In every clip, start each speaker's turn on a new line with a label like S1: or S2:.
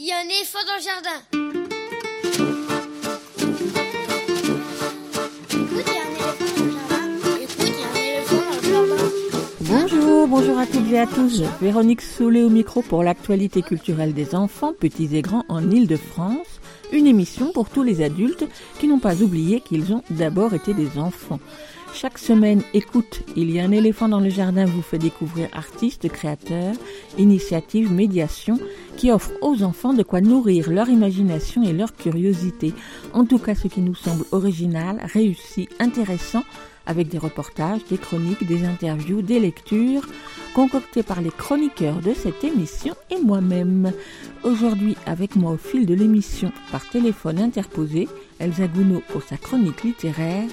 S1: il y a un éléphant dans le jardin.
S2: Bonjour, bonjour à toutes et à tous. Véronique Soulet au micro pour l'actualité culturelle des enfants, petits et grands en Île-de-France. Une émission pour tous les adultes qui n'ont pas oublié qu'ils ont d'abord été des enfants. Chaque semaine, écoute, il y a un éléphant dans le jardin vous fait découvrir artistes, créateurs, initiatives, médiations qui offrent aux enfants de quoi nourrir leur imagination et leur curiosité. En tout cas, ce qui nous semble original, réussi, intéressant avec des reportages, des chroniques, des interviews, des lectures, concoctées par les chroniqueurs de cette émission et moi-même. Aujourd'hui, avec moi au fil de l'émission, par téléphone interposé, Elsa Gounod pour sa chronique littéraire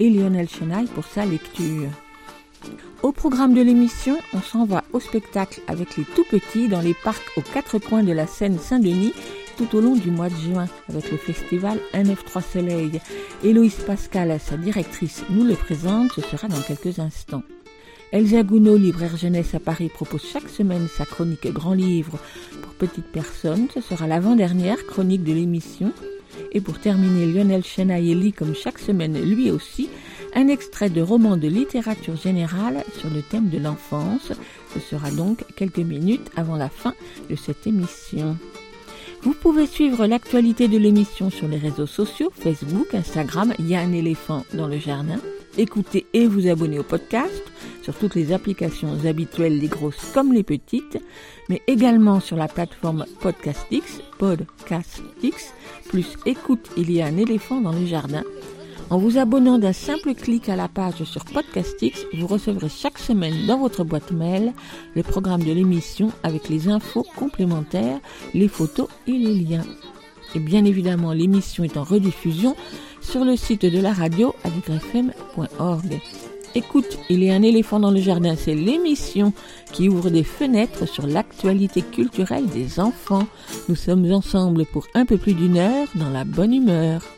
S2: et Lionel Chenaille pour sa lecture. Au programme de l'émission, on s'en va au spectacle avec les tout petits dans les parcs aux quatre coins de la Seine Saint-Denis tout au long du mois de juin avec le festival 193 Soleil. Héloïse Pascal, sa directrice, nous le présente, ce sera dans quelques instants. Elsa Gounod, libraire jeunesse à Paris, propose chaque semaine sa chronique Grand Livre pour petites personnes. Ce sera l'avant-dernière chronique de l'émission. Et pour terminer, Lionel Chenaille lit comme chaque semaine, lui aussi, un extrait de roman de littérature générale sur le thème de l'enfance. Ce sera donc quelques minutes avant la fin de cette émission. Vous pouvez suivre l'actualité de l'émission sur les réseaux sociaux, Facebook, Instagram, il y a un éléphant dans le jardin. Écoutez et vous abonner au podcast sur toutes les applications habituelles, les grosses comme les petites, mais également sur la plateforme Podcastix, Podcastix, plus écoute, il y a un éléphant dans le jardin. En vous abonnant d'un simple clic à la page sur Podcastix, vous recevrez chaque semaine dans votre boîte mail le programme de l'émission avec les infos complémentaires, les photos et les liens. Et bien évidemment, l'émission est en rediffusion sur le site de la radio agrifm.org. Écoute, il y a un éléphant dans le jardin, c'est l'émission qui ouvre des fenêtres sur l'actualité culturelle des enfants. Nous sommes ensemble pour un peu plus d'une heure dans la bonne humeur.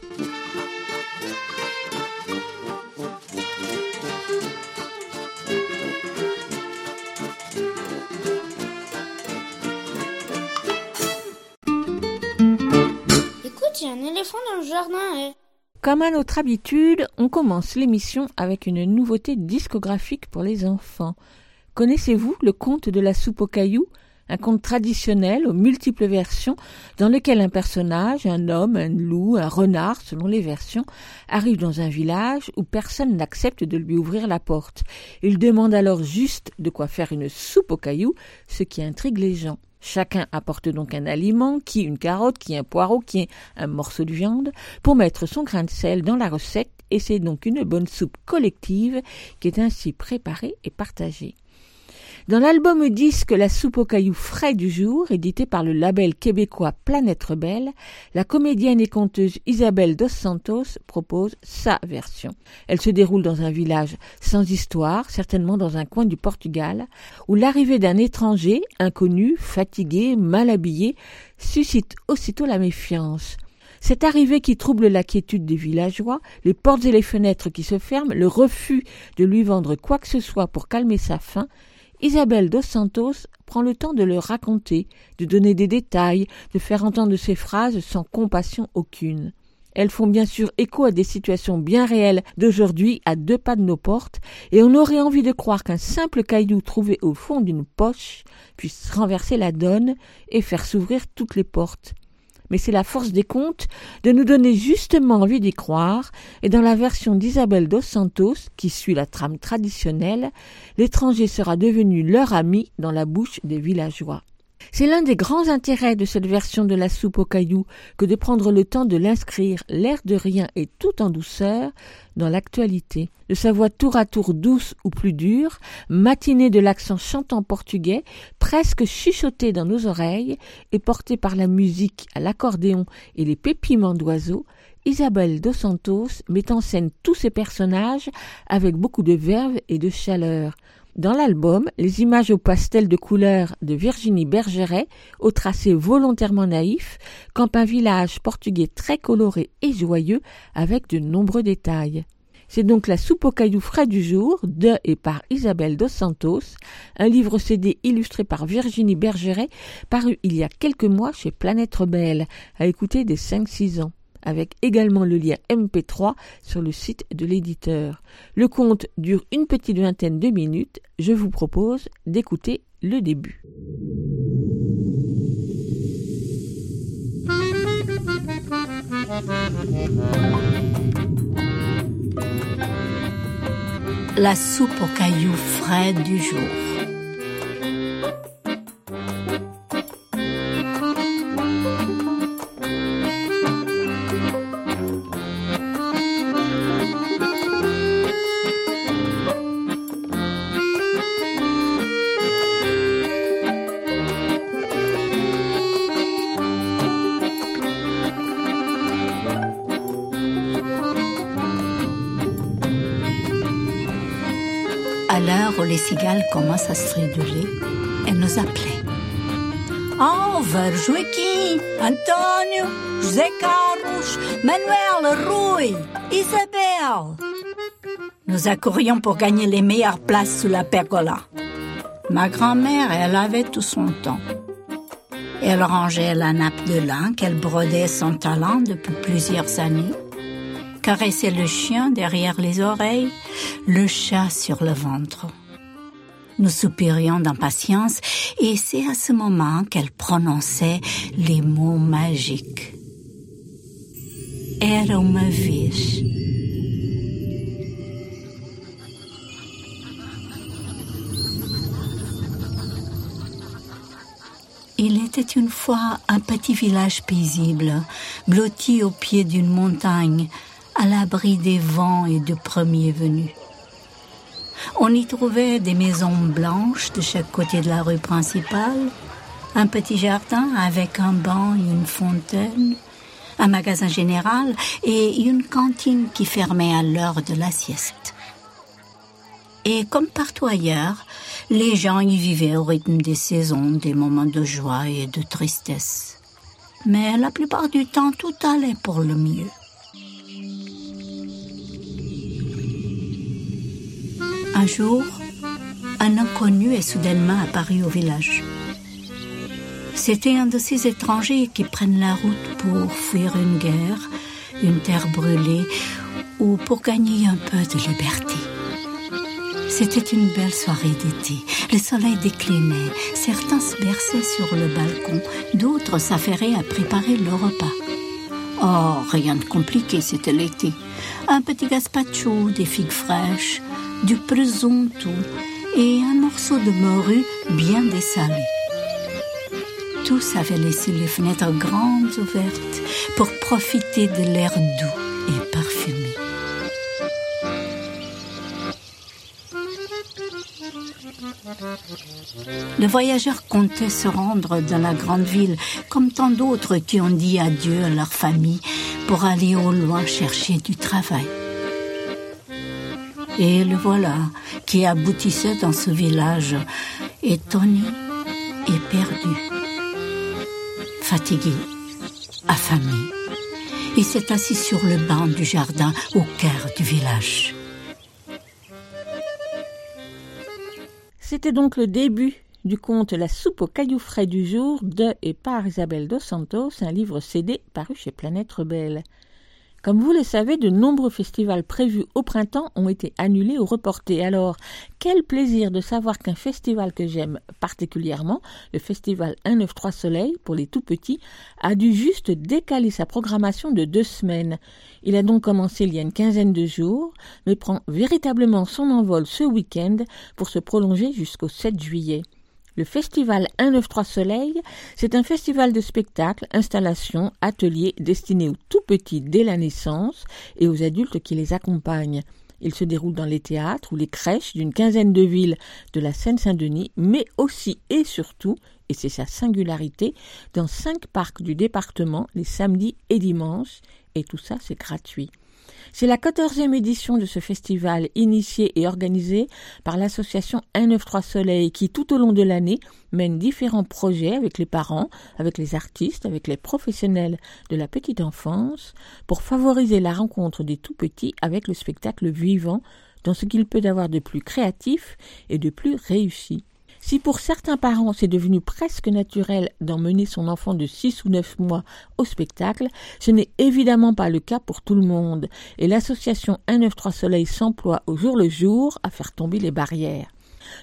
S2: Comme à notre habitude, on commence l'émission avec une nouveauté discographique pour les enfants. Connaissez-vous le conte de la soupe aux cailloux un conte traditionnel aux multiples versions dans lequel un personnage, un homme, un loup, un renard, selon les versions, arrive dans un village où personne n'accepte de lui ouvrir la porte. Il demande alors juste de quoi faire une soupe aux cailloux, ce qui intrigue les gens. Chacun apporte donc un aliment, qui une carotte, qui un poireau, qui un morceau de viande, pour mettre son grain de sel dans la recette, et c'est donc une bonne soupe collective qui est ainsi préparée et partagée. Dans l'album disque La soupe aux cailloux frais du jour, édité par le label québécois Planète Rebelle, la comédienne et conteuse Isabelle Dos Santos propose sa version. Elle se déroule dans un village sans histoire, certainement dans un coin du Portugal, où l'arrivée d'un étranger, inconnu, fatigué, mal habillé, suscite aussitôt la méfiance. Cette arrivée qui trouble la quiétude des villageois, les portes et les fenêtres qui se ferment, le refus de lui vendre quoi que ce soit pour calmer sa faim, Isabelle dos Santos prend le temps de le raconter, de donner des détails, de faire entendre ses phrases sans compassion aucune. Elles font bien sûr écho à des situations bien réelles d'aujourd'hui à deux pas de nos portes, et on aurait envie de croire qu'un simple caillou trouvé au fond d'une poche puisse renverser la donne et faire s'ouvrir toutes les portes mais c'est la force des contes de nous donner justement envie d'y croire, et dans la version d'Isabelle dos Santos, qui suit la trame traditionnelle, l'étranger sera devenu leur ami dans la bouche des villageois. C'est l'un des grands intérêts de cette version de la soupe aux cailloux que de prendre le temps de l'inscrire, l'air de rien et tout en douceur, dans l'actualité. De sa voix tour à tour douce ou plus dure, matinée de l'accent chantant portugais, presque chuchoté dans nos oreilles, et porté par la musique à l'accordéon et les pépiments d'oiseaux, Isabelle dos Santos met en scène tous ses personnages avec beaucoup de verve et de chaleur. Dans l'album, les images au pastel de couleurs de Virginie Bergeret, au tracé volontairement naïf, campent un village portugais très coloré et joyeux avec de nombreux détails. C'est donc la soupe aux cailloux frais du jour de et par Isabelle Dos Santos, un livre CD illustré par Virginie Bergeret, paru il y a quelques mois chez Planète Rebelle, à écouter des 5-6 ans avec également le lien MP3 sur le site de l'éditeur. Le conte dure une petite vingtaine de minutes. Je vous propose d'écouter le début.
S3: La soupe aux cailloux frais du jour. L'heure où les cigales commencent à striduler, elle nous appelait. Álvaro, Joaquim, Antônio, José Carlos, Manuel, Rui, Isabelle. Nous accourions pour gagner les meilleures places sous la pergola. Ma grand-mère, elle avait tout son temps. Elle rangeait la nappe de lin qu'elle brodait son talent depuis plusieurs années caressait le chien derrière les oreilles, le chat sur le ventre. Nous soupirions d'impatience et c'est à ce moment qu'elle prononçait les mots magiques. Era. Il était une fois un petit village paisible, blotti au pied d'une montagne, à l'abri des vents et de premiers venus. On y trouvait des maisons blanches de chaque côté de la rue principale, un petit jardin avec un banc et une fontaine, un magasin général et une cantine qui fermait à l'heure de la sieste. Et comme partout ailleurs, les gens y vivaient au rythme des saisons, des moments de joie et de tristesse. Mais la plupart du temps, tout allait pour le mieux. Jour, un inconnu est soudainement apparu au village. C'était un de ces étrangers qui prennent la route pour fuir une guerre, une terre brûlée ou pour gagner un peu de liberté. C'était une belle soirée d'été. Le soleil déclinait. Certains se berçaient sur le balcon, d'autres s'affairaient à préparer le repas. Oh, rien de compliqué, c'était l'été. Un petit gazpacho, des figues fraîches, du presunto et un morceau de morue bien dessalé. Tous avaient laissé les fenêtres grandes ouvertes pour profiter de l'air doux et parfumé. Le voyageur comptait se rendre dans la grande ville, comme tant d'autres qui ont dit adieu à leur famille pour aller au loin chercher du travail. Et le voilà qui aboutissait dans ce village, étonné et perdu, fatigué, affamé. Il s'est assis sur le banc du jardin au cœur du village.
S2: C'était donc le début du conte La soupe aux cailloux frais du jour de et par Isabelle Dos Santos, un livre CD paru chez Planète Rebelle. Comme vous le savez, de nombreux festivals prévus au printemps ont été annulés ou reportés. Alors, quel plaisir de savoir qu'un festival que j'aime particulièrement, le festival 193 Soleil pour les tout petits, a dû juste décaler sa programmation de deux semaines. Il a donc commencé il y a une quinzaine de jours, mais prend véritablement son envol ce week-end pour se prolonger jusqu'au 7 juillet. Le festival 193 Soleil, c'est un festival de spectacles, installations, ateliers destinés aux tout petits dès la naissance et aux adultes qui les accompagnent. Il se déroule dans les théâtres ou les crèches d'une quinzaine de villes de la Seine-Saint-Denis, mais aussi et surtout, et c'est sa singularité, dans cinq parcs du département les samedis et dimanches, et tout ça c'est gratuit. C'est la quatorzième édition de ce festival initié et organisé par l'association 193 Soleil qui tout au long de l'année mène différents projets avec les parents, avec les artistes, avec les professionnels de la petite enfance pour favoriser la rencontre des tout petits avec le spectacle vivant dans ce qu'il peut avoir de plus créatif et de plus réussi. Si pour certains parents c'est devenu presque naturel d'emmener son enfant de 6 ou 9 mois au spectacle, ce n'est évidemment pas le cas pour tout le monde, et l'association 193 Soleil s'emploie au jour le jour à faire tomber les barrières.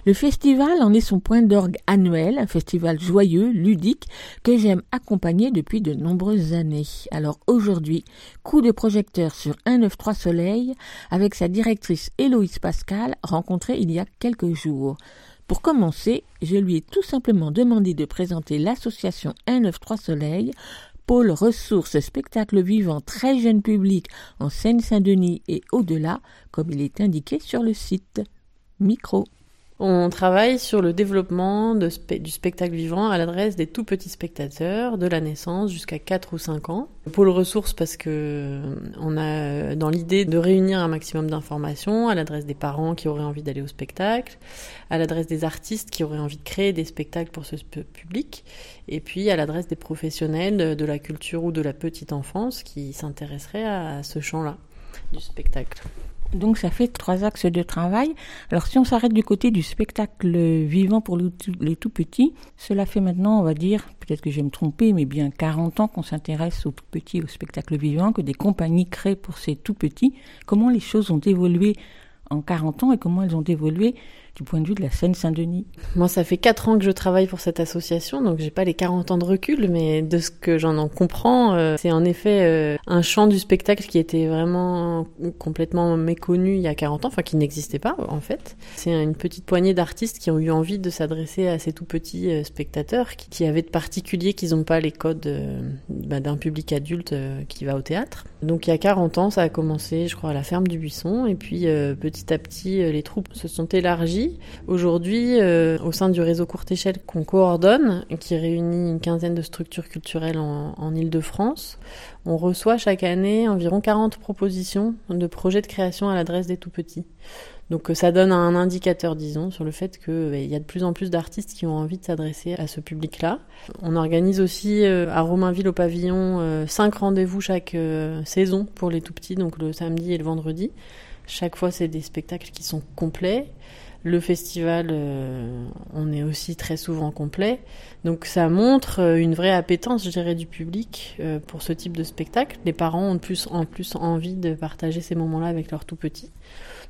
S2: Le festival en est son point d'orgue annuel, un festival joyeux, ludique, que j'aime accompagner depuis de nombreuses années. Alors aujourd'hui, coup de projecteur sur 193 Soleil avec sa directrice Héloïse Pascal, rencontrée il y a quelques jours. Pour commencer, je lui ai tout simplement demandé de présenter l'association 193 Soleil, pôle ressources spectacle vivant très jeune public en Seine-Saint-Denis et au-delà, comme il est indiqué sur le site. Micro.
S4: On travaille sur le développement du spectacle vivant à l'adresse des tout petits spectateurs de la naissance jusqu'à 4 ou 5 ans. Pôle ressources parce que on a dans l'idée de réunir un maximum d'informations à l'adresse des parents qui auraient envie d'aller au spectacle, à l'adresse des artistes qui auraient envie de créer des spectacles pour ce public, et puis à l'adresse des professionnels de la culture ou de la petite enfance qui s'intéresseraient à ce champ-là du spectacle.
S2: Donc ça fait trois axes de travail. Alors si on s'arrête du côté du spectacle vivant pour les tout petits, cela fait maintenant, on va dire, peut-être que je vais me tromper, mais bien 40 ans qu'on s'intéresse aux tout petits, au spectacle vivant, que des compagnies créent pour ces tout petits. Comment les choses ont évolué en 40 ans et comment elles ont évolué du point de vue de la Seine-Saint-Denis
S4: Moi, ça fait 4 ans que je travaille pour cette association, donc j'ai pas les 40 ans de recul, mais de ce que j'en en comprends, euh, c'est en effet euh, un champ du spectacle qui était vraiment complètement méconnu il y a 40 ans, enfin qui n'existait pas en fait. C'est une petite poignée d'artistes qui ont eu envie de s'adresser à ces tout petits euh, spectateurs, qui, avaient de particulier qu'ils n'ont pas les codes bah, d'un public adulte qui va au théâtre. Donc il y a 40 ans, ça a commencé, je crois, à la ferme du Buisson, et puis petit à petit, les troupes se sont élargies Aujourd'hui, euh, au sein du réseau courte échelle qu'on coordonne, qui réunit une quinzaine de structures culturelles en, en Ile-de-France, on reçoit chaque année environ 40 propositions de projets de création à l'adresse des tout-petits. Donc euh, ça donne un indicateur, disons, sur le fait qu'il bah, y a de plus en plus d'artistes qui ont envie de s'adresser à ce public-là. On organise aussi euh, à Romainville au pavillon cinq rendez-vous chaque saison pour les tout petits, donc le samedi et le vendredi. Chaque fois, c'est des spectacles qui sont complets. Le festival, euh, on est aussi très souvent complet. Donc ça montre euh, une vraie appétence, je dirais, du public euh, pour ce type de spectacle. Les parents ont plus, en plus envie de partager ces moments-là avec leurs tout petits.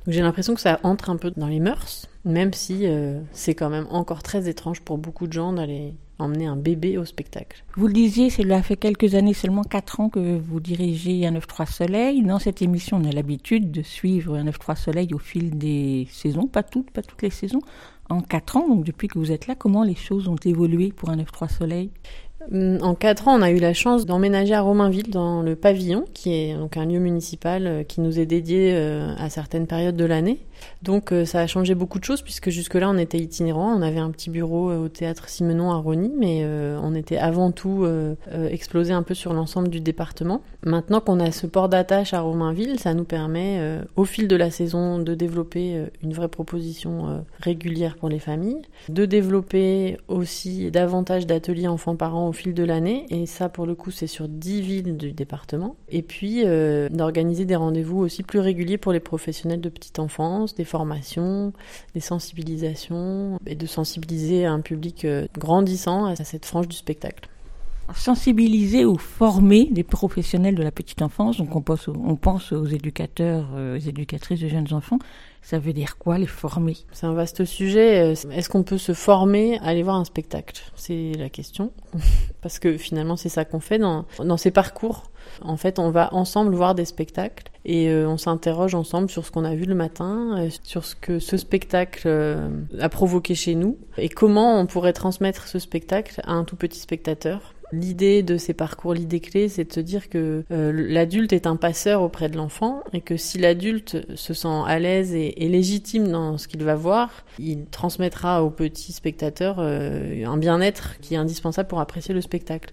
S4: Donc j'ai l'impression que ça entre un peu dans les mœurs, même si c'est quand même encore très étrange pour beaucoup de gens d'aller emmener un bébé au spectacle.
S2: Vous le disiez, cela fait quelques années, seulement 4 ans que vous dirigez un 9-3 Soleil. Dans cette émission, on a l'habitude de suivre un 9-3 Soleil au fil des saisons, pas toutes, pas toutes les saisons. En 4 ans, donc depuis que vous êtes là, comment les choses ont évolué pour un 9-3 Soleil
S4: en quatre ans, on a eu la chance d'emménager à Romainville dans le pavillon, qui est donc un lieu municipal euh, qui nous est dédié euh, à certaines périodes de l'année. Donc euh, ça a changé beaucoup de choses puisque jusque-là on était itinérant, on avait un petit bureau au théâtre Simenon à Rony, mais on était avant tout explosé un peu sur l'ensemble du département. Maintenant qu'on a ce port d'attache à Romainville, ça nous permet au fil de la saison de développer une vraie proposition régulière pour les familles, de développer aussi davantage d'ateliers enfants-parents au fil de l'année, et ça pour le coup c'est sur 10 villes du département, et puis euh, d'organiser des rendez-vous aussi plus réguliers pour les professionnels de petite enfance, des formations, des sensibilisations, et de sensibiliser un public euh, grandissant à cette frange du spectacle
S2: sensibiliser ou former des professionnels de la petite enfance. Donc on pense, aux éducateurs, euh, aux éducatrices de jeunes enfants. Ça veut dire quoi les former?
S4: C'est un vaste sujet. Est-ce qu'on peut se former à aller voir un spectacle? C'est la question. Parce que finalement c'est ça qu'on fait dans, dans ces parcours. En fait, on va ensemble voir des spectacles et euh, on s'interroge ensemble sur ce qu'on a vu le matin, euh, sur ce que ce spectacle euh, a provoqué chez nous et comment on pourrait transmettre ce spectacle à un tout petit spectateur L'idée de ces parcours, l'idée clé, c'est de se dire que euh, l'adulte est un passeur auprès de l'enfant et que si l'adulte se sent à l'aise et, légitime dans ce qu'il va voir, il transmettra au petit spectateur euh, un bien-être qui est indispensable pour apprécier le spectacle.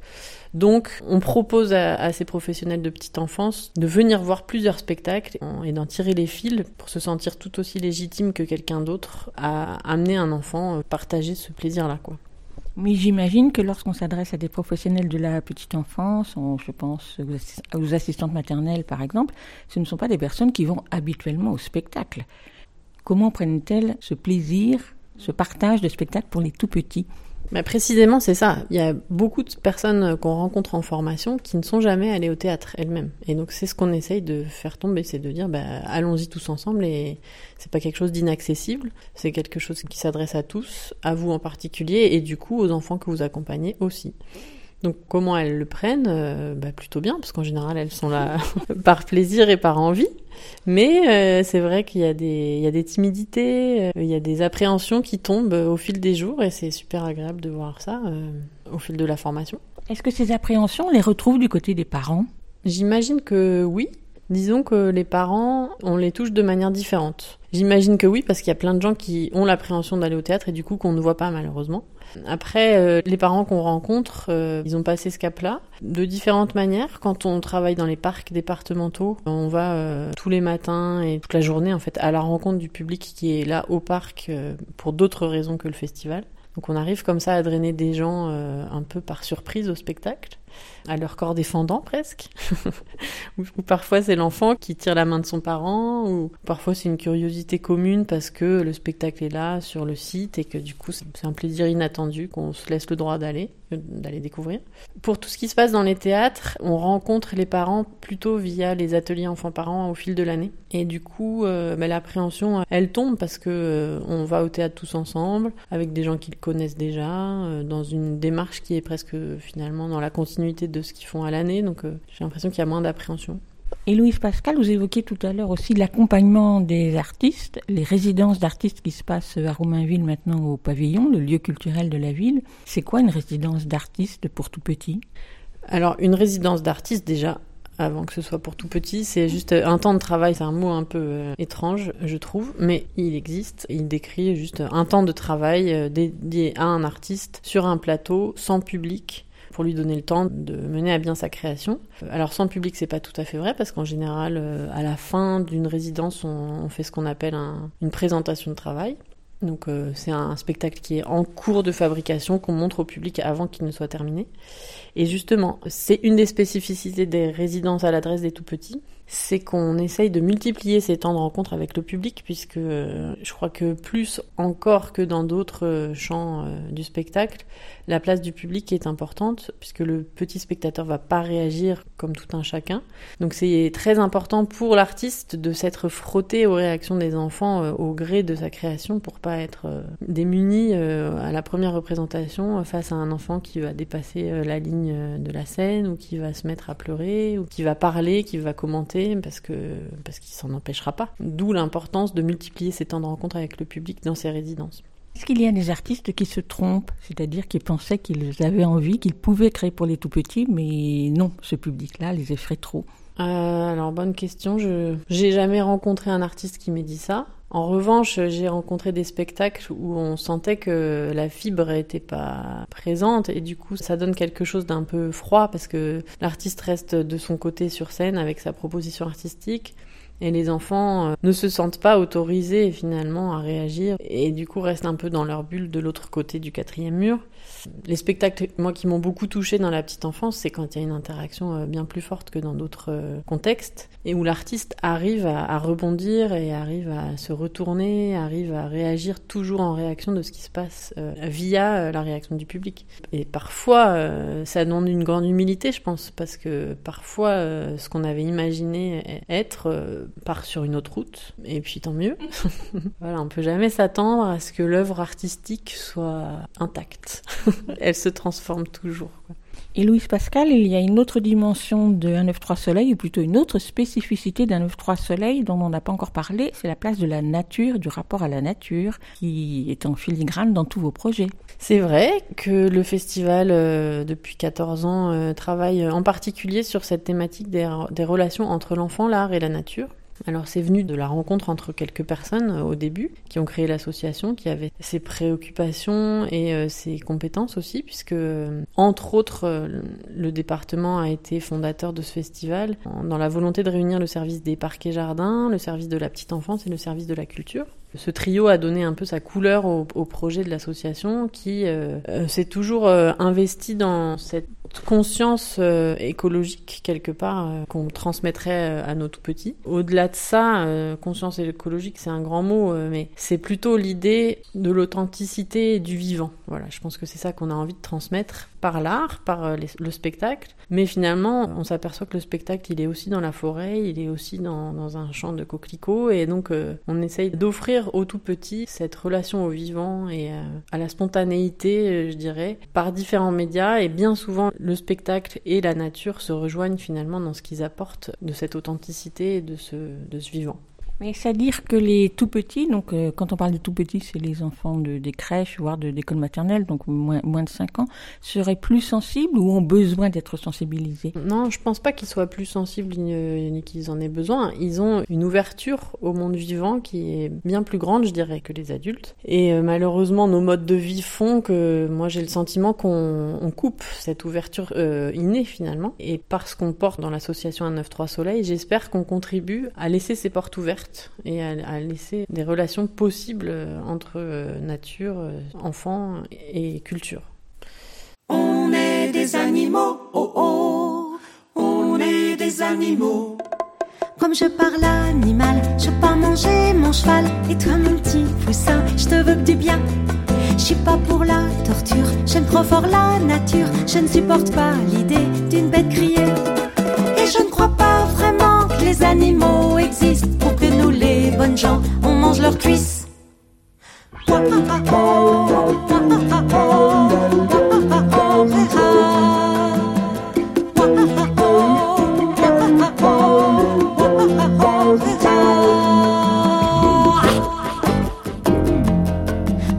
S4: Donc, on propose à, ces professionnels de petite enfance de venir voir plusieurs spectacles et d'en tirer les fils pour se sentir tout aussi légitime que quelqu'un d'autre à amener un enfant euh, partager ce plaisir-là, quoi.
S2: Mais j'imagine que lorsqu'on s'adresse à des professionnels de la petite enfance, je pense aux assistantes maternelles par exemple, ce ne sont pas des personnes qui vont habituellement au spectacle. Comment prennent-elles ce plaisir, ce partage de spectacle pour les tout petits?
S4: Mais précisément, c'est ça. Il y a beaucoup de personnes qu'on rencontre en formation qui ne sont jamais allées au théâtre elles-mêmes. Et donc, c'est ce qu'on essaye de faire tomber, c'est de dire, bah, allons-y tous ensemble. Et c'est pas quelque chose d'inaccessible. C'est quelque chose qui s'adresse à tous, à vous en particulier, et du coup aux enfants que vous accompagnez aussi. Donc comment elles le prennent euh, bah, Plutôt bien, parce qu'en général elles sont là par plaisir et par envie. Mais euh, c'est vrai qu'il y, a des, il y a des timidités, euh, il y a des appréhensions qui tombent au fil des jours et c'est super agréable de voir ça au fil de la formation.
S2: Est-ce que ces appréhensions, on les retrouve du côté des parents?
S4: J'imagine que oui. Disons que les parents, on les touche de manière différente. J'imagine que oui, parce qu'il y a plein de gens qui ont l'appréhension d'aller au théâtre et du coup qu'on ne voit pas malheureusement. Après, euh, les parents qu'on rencontre, euh, ils ont passé ce cap-là de différentes manières. Quand on travaille dans les parcs départementaux, on va euh, tous les matins et toute la journée en fait à la rencontre du public qui est là au parc pour d'autres raisons que le festival. Donc on arrive comme ça à drainer des gens un peu par surprise au spectacle à leur corps défendant presque. ou, parfois c'est l'enfant qui tire la main de son parent, ou parfois c'est une curiosité commune parce que le spectacle est là sur le site et que du coup c'est un plaisir inattendu qu'on se laisse le droit d'aller, d'aller découvrir. Pour tout ce qui se passe dans les théâtres, on rencontre les parents plutôt via les ateliers enfants-parents au fil de l'année. Et du coup, euh, bah, l'appréhension, elle tombe parce que euh, on va au théâtre tous ensemble, avec des gens qui le connaissent déjà, euh, dans une démarche qui est presque finalement dans la continuité de ce qu'ils font à l'année, donc euh, j'ai l'impression qu'il y a moins d'appréhension.
S2: Et Louise Pascal, vous évoquiez tout à l'heure aussi l'accompagnement des artistes, les résidences d'artistes qui se passent à Romainville maintenant au pavillon, le lieu culturel de la ville. C'est quoi une résidence d'artistes pour tout petit?
S4: Alors une résidence d'artistes déjà, avant que ce soit pour tout petit. C'est juste un temps de travail, c'est un mot un peu euh, étrange, je trouve, mais il existe. Il décrit juste un temps de travail euh, dédié à un artiste sur un plateau, sans public, pour lui donner le temps de mener à bien sa création. Alors sans public, c'est pas tout à fait vrai parce qu'en général, euh, à la fin d'une résidence, on, fait ce qu'on appelle une présentation de travail. Donc euh, c'est un spectacle qui est en cours de fabrication qu'on montre au public avant qu'il ne soit terminé. Et justement, c'est une des spécificités des résidences à l'adresse des tout petits, c'est qu'on essaye de multiplier ces temps de rencontre avec le public, puisque euh, je crois que plus encore que dans d'autres euh, champs euh, du spectacle, la place du public est importante, puisque le petit spectateur va pas réagir comme tout un chacun. Donc c'est très important pour l'artiste de s'être frotté aux réactions des enfants au gré de sa création pour pas être démuni à la première représentation face à un enfant qui va dépasser la ligne de la scène ou qui va se mettre à pleurer ou qui va parler, qui va commenter parce que parce qu'il s'en empêchera pas. D'où l'importance de multiplier ces temps de rencontre avec le public dans ces résidences.
S2: Est-ce qu'il y a des artistes qui se trompent, c'est-à-dire qui pensaient qu'ils avaient envie, qu'ils pouvaient créer pour les tout petits, mais non, ce public-là les effraie trop?
S4: Euh, Alors bonne question. Je j'ai jamais rencontré un artiste qui m'ait dit ça. En revanche, j'ai rencontré des spectacles où on sentait que la fibre n'était pas présente et du coup ça donne quelque chose d'un peu froid parce que l'artiste reste de son côté sur scène avec sa proposition artistique et les enfants euh, ne se sentent pas autorisés finalement à réagir et du coup restent un peu dans leur bulle de l'autre côté du quatrième mur. Les spectacles, moi, qui m'ont beaucoup touché dans la petite enfance, c'est quand il y a une interaction euh, bien plus forte que dans d'autres euh, contextes, et où l'artiste arrive à, rebondir et arrive à se retourner, arrive à réagir toujours en réaction de ce qui se passe euh, via la réaction du public. Et parfois, ça demande une grande humilité, je pense, parce que parfois, ce qu'on avait imaginé être part sur une autre route, et puis tant mieux. voilà, on peut jamais s'attendre à ce que l'œuvre artistique soit intacte. elle se transforme toujours.
S2: Et Louise Pascal, il y a une autre dimension de 193 Soleil, ou plutôt une autre spécificité d'un 193 Soleil dont on n'a pas encore parlé, c'est la place de la nature, du rapport à la nature, qui est en filigrane dans tous vos projets.
S4: C'est vrai que le festival, euh, depuis 14 ans, euh, travaille en particulier sur cette thématique des, des relations entre l'enfant, l'art et la nature. Alors c'est venu de la rencontre entre quelques personnes euh, au début qui ont créé l'association, qui avaient ses préoccupations et euh, ses compétences aussi, puisque euh, entre autres le département a été fondateur de ce festival dans la volonté de réunir le service des parcs et jardins, le service de la petite enfance et le service de la culture. Ce trio a donné un peu sa couleur au, projet de l'association qui s'est toujours investi dans cette conscience euh, écologique quelque part euh, qu'on transmettrait euh, à nos tout petits. Au-delà de ça, conscience écologique c'est un grand mot, mais c'est plutôt l'idée de l'authenticité du vivant. Voilà, je pense que c'est ça qu'on a envie de transmettre par l'art, par le spectacle. Mais finalement, on s'aperçoit que le spectacle, il est aussi dans la forêt, il est aussi dans, dans un champ de coquelicots, et donc on essaye d'offrir aux tout petits cette relation au vivant et à la spontanéité, je dirais, par différents médias, et bien souvent le spectacle et la nature se rejoignent finalement dans ce qu'ils apportent de cette authenticité et de ce, de ce vivant.
S2: Mais c'est-à-dire que les tout petits, donc euh, quand on parle de tout petits, c'est les enfants de, des crèches, voire de d'école maternelle, donc moins, moins de 5 ans, seraient plus sensibles ou ont besoin d'être sensibilisés?
S4: Non, je pense pas qu'ils soient plus sensibles ni, qu'ils en aient besoin. Ils ont une ouverture au monde vivant qui est bien plus grande, je dirais, que les adultes. Et euh, malheureusement, nos modes de vie font que moi j'ai le sentiment qu'on coupe cette ouverture euh, innée finalement. Et parce qu'on porte dans l'association 193 Soleil, j'espère qu'on contribue à laisser ces portes ouvertes et à, laisser des relations possibles euh, entre euh, nature, euh, enfants et culture.
S5: On est des animaux, oh oh, on est des animaux.
S6: Comme je parle animal, je pas manger mon cheval. Et toi, mon petit poussin, je te veux que du bien. Je suis pas pour la torture, j'aime trop fort la nature. Je ne supporte pas l'idée d'une bête criée. Et je ne crois pas vraiment que les animaux existent pour que on mange leurs cuisses.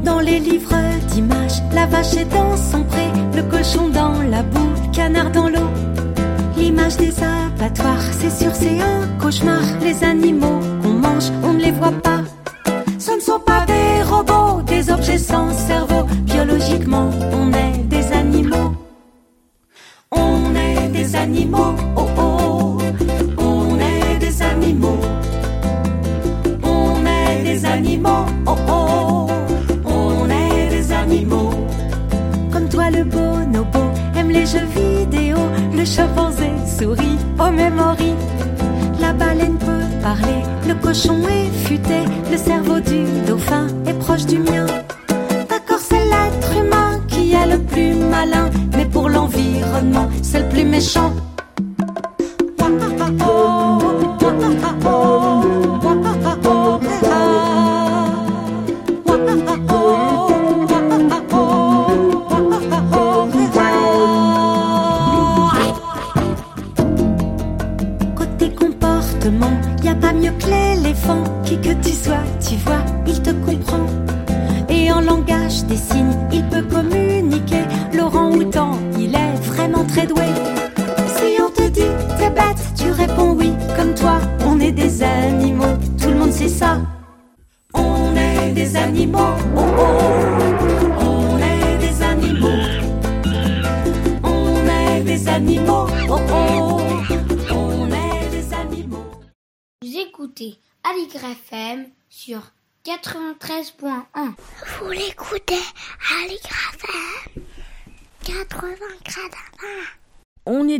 S6: Dans les livres d'images, la vache est dans son pré, le cochon dans la boue, le canard dans l'eau. Des abattoirs, c'est sûr, c'est un cauchemar. Les animaux qu'on mange, on ne les voit pas. Ce ne sont pas des robots, des objets sans cerveau. Biologiquement, on est des animaux. On est des animaux, oh oh. On est des animaux. On est des animaux, oh oh. On est des animaux. Comme toi, le bonobo aime les jeux vidéo. Au memory. La baleine peut parler, le cochon est futé, le cerveau du dauphin est proche du mien. D'accord, c'est l'être humain qui est le plus malin, mais pour l'environnement, c'est le plus méchant.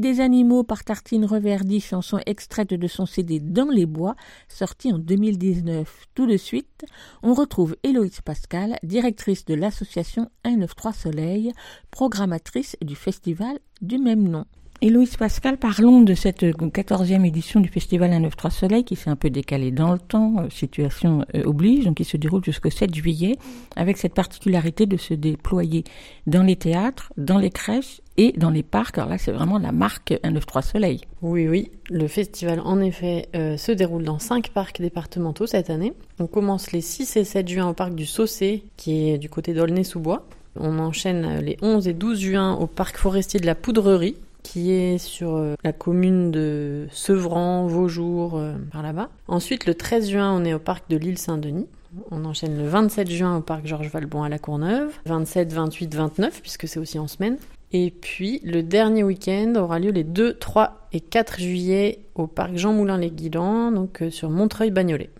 S6: Des animaux
S2: par Tartine Reverdy, chanson extraite de son CD Dans les bois, sorti en 2019. Tout de suite, on retrouve Héloïse Pascal, directrice de l'association 193 Soleil, programmatrice du festival du même nom. Héloïse Pascal, parlons de cette 14e édition du Festival 193 Soleil qui s'est un peu décalée dans le temps, euh, situation euh, oblige, donc qui se déroule jusqu'au 7 juillet, avec cette particularité de se déployer dans les théâtres, dans les crèches et dans les parcs. Alors là, c'est vraiment la marque 193 Soleil.
S4: Oui, oui. Le festival, en effet, euh, se déroule dans cinq parcs départementaux cette année. On commence les 6 et 7 juin au parc du Saucé, qui est du côté d'Aulnay-sous-Bois. On enchaîne les 11 et 12 juin au parc forestier de la Poudrerie, qui est sur euh, la commune de Sevran, Vaujour, euh, par là-bas. Ensuite, le 13 juin, on est au parc de l'île Saint-Denis. On enchaîne le 27 juin au parc Georges Valbon à La Courneuve, 27, 28, 29, puisque c'est aussi en semaine. Et puis, le dernier week-end aura lieu les 2, 3 et 4 juillet au parc Jean Moulin-les-Guilans, donc euh, sur Montreuil-Bagnolet.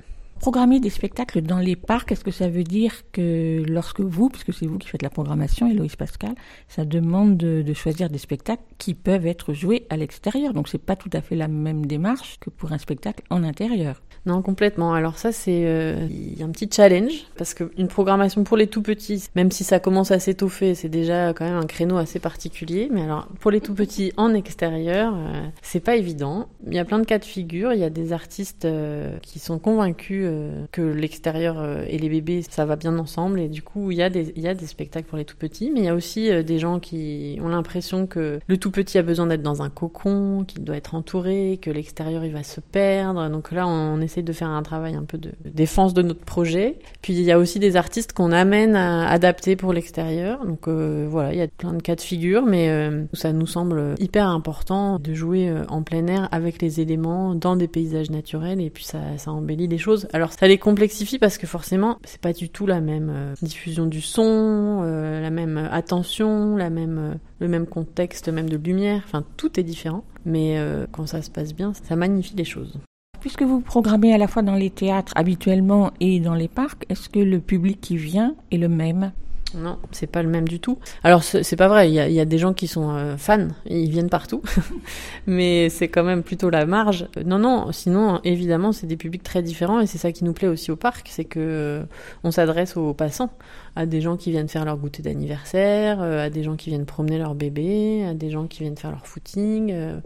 S2: Programmer des spectacles dans les parcs, est-ce que ça veut dire que lorsque vous, puisque c'est vous qui faites la programmation, Héloïse Pascal, ça demande de, choisir des spectacles qui peuvent être joués à l'extérieur. Donc c'est pas tout à fait la même démarche que pour un spectacle en intérieur.
S4: Non, complètement. Alors ça, c'est euh, un petit challenge parce qu'une programmation pour les tout petits, même si ça commence à s'étoffer, c'est déjà quand même un créneau assez particulier. Mais alors pour les tout petits en extérieur, euh, c'est pas évident. Il y a plein de cas de figure. Il y a des artistes euh, qui sont convaincus euh, que l'extérieur euh, et les bébés, ça va bien ensemble. Et du coup, il y a des spectacles pour les tout petits, mais il y a aussi euh, des gens qui ont l'impression que le tout petit a besoin d'être dans un cocon, qu'il doit être entouré, que l'extérieur il va se perdre. Donc là, on, on essaie de faire un travail un peu de défense de notre projet. Puis il y a aussi des artistes qu'on amène à adapter pour l'extérieur. Donc voilà, il y a plein de cas de figure, mais ça nous semble hyper important de jouer en plein air avec les éléments dans des paysages naturels et puis ça embellit les choses. Alors ça les complexifie parce que forcément c'est pas du tout la même diffusion du son, la même attention, la même le même contexte, même de lumière. Enfin tout est différent, mais quand ça se passe bien, ça magnifie les choses.
S2: Puisque vous programmez à la fois dans les théâtres habituellement et dans les parcs, est-ce que le public qui vient est le même?
S4: Non, c'est pas le même du tout. Alors c'est pas vrai, il y a, des gens qui sont euh, fans, ils viennent partout, mais c'est quand même plutôt la marge. Non, non, sinon évidemment c'est des publics très différents et c'est ça qui nous plaît aussi au parc, c'est que euh, on s'adresse aux passants, à des gens qui viennent faire leur goûter d'anniversaire, euh, à des gens qui viennent promener leur bébé, à des gens qui viennent faire leur footing. Euh,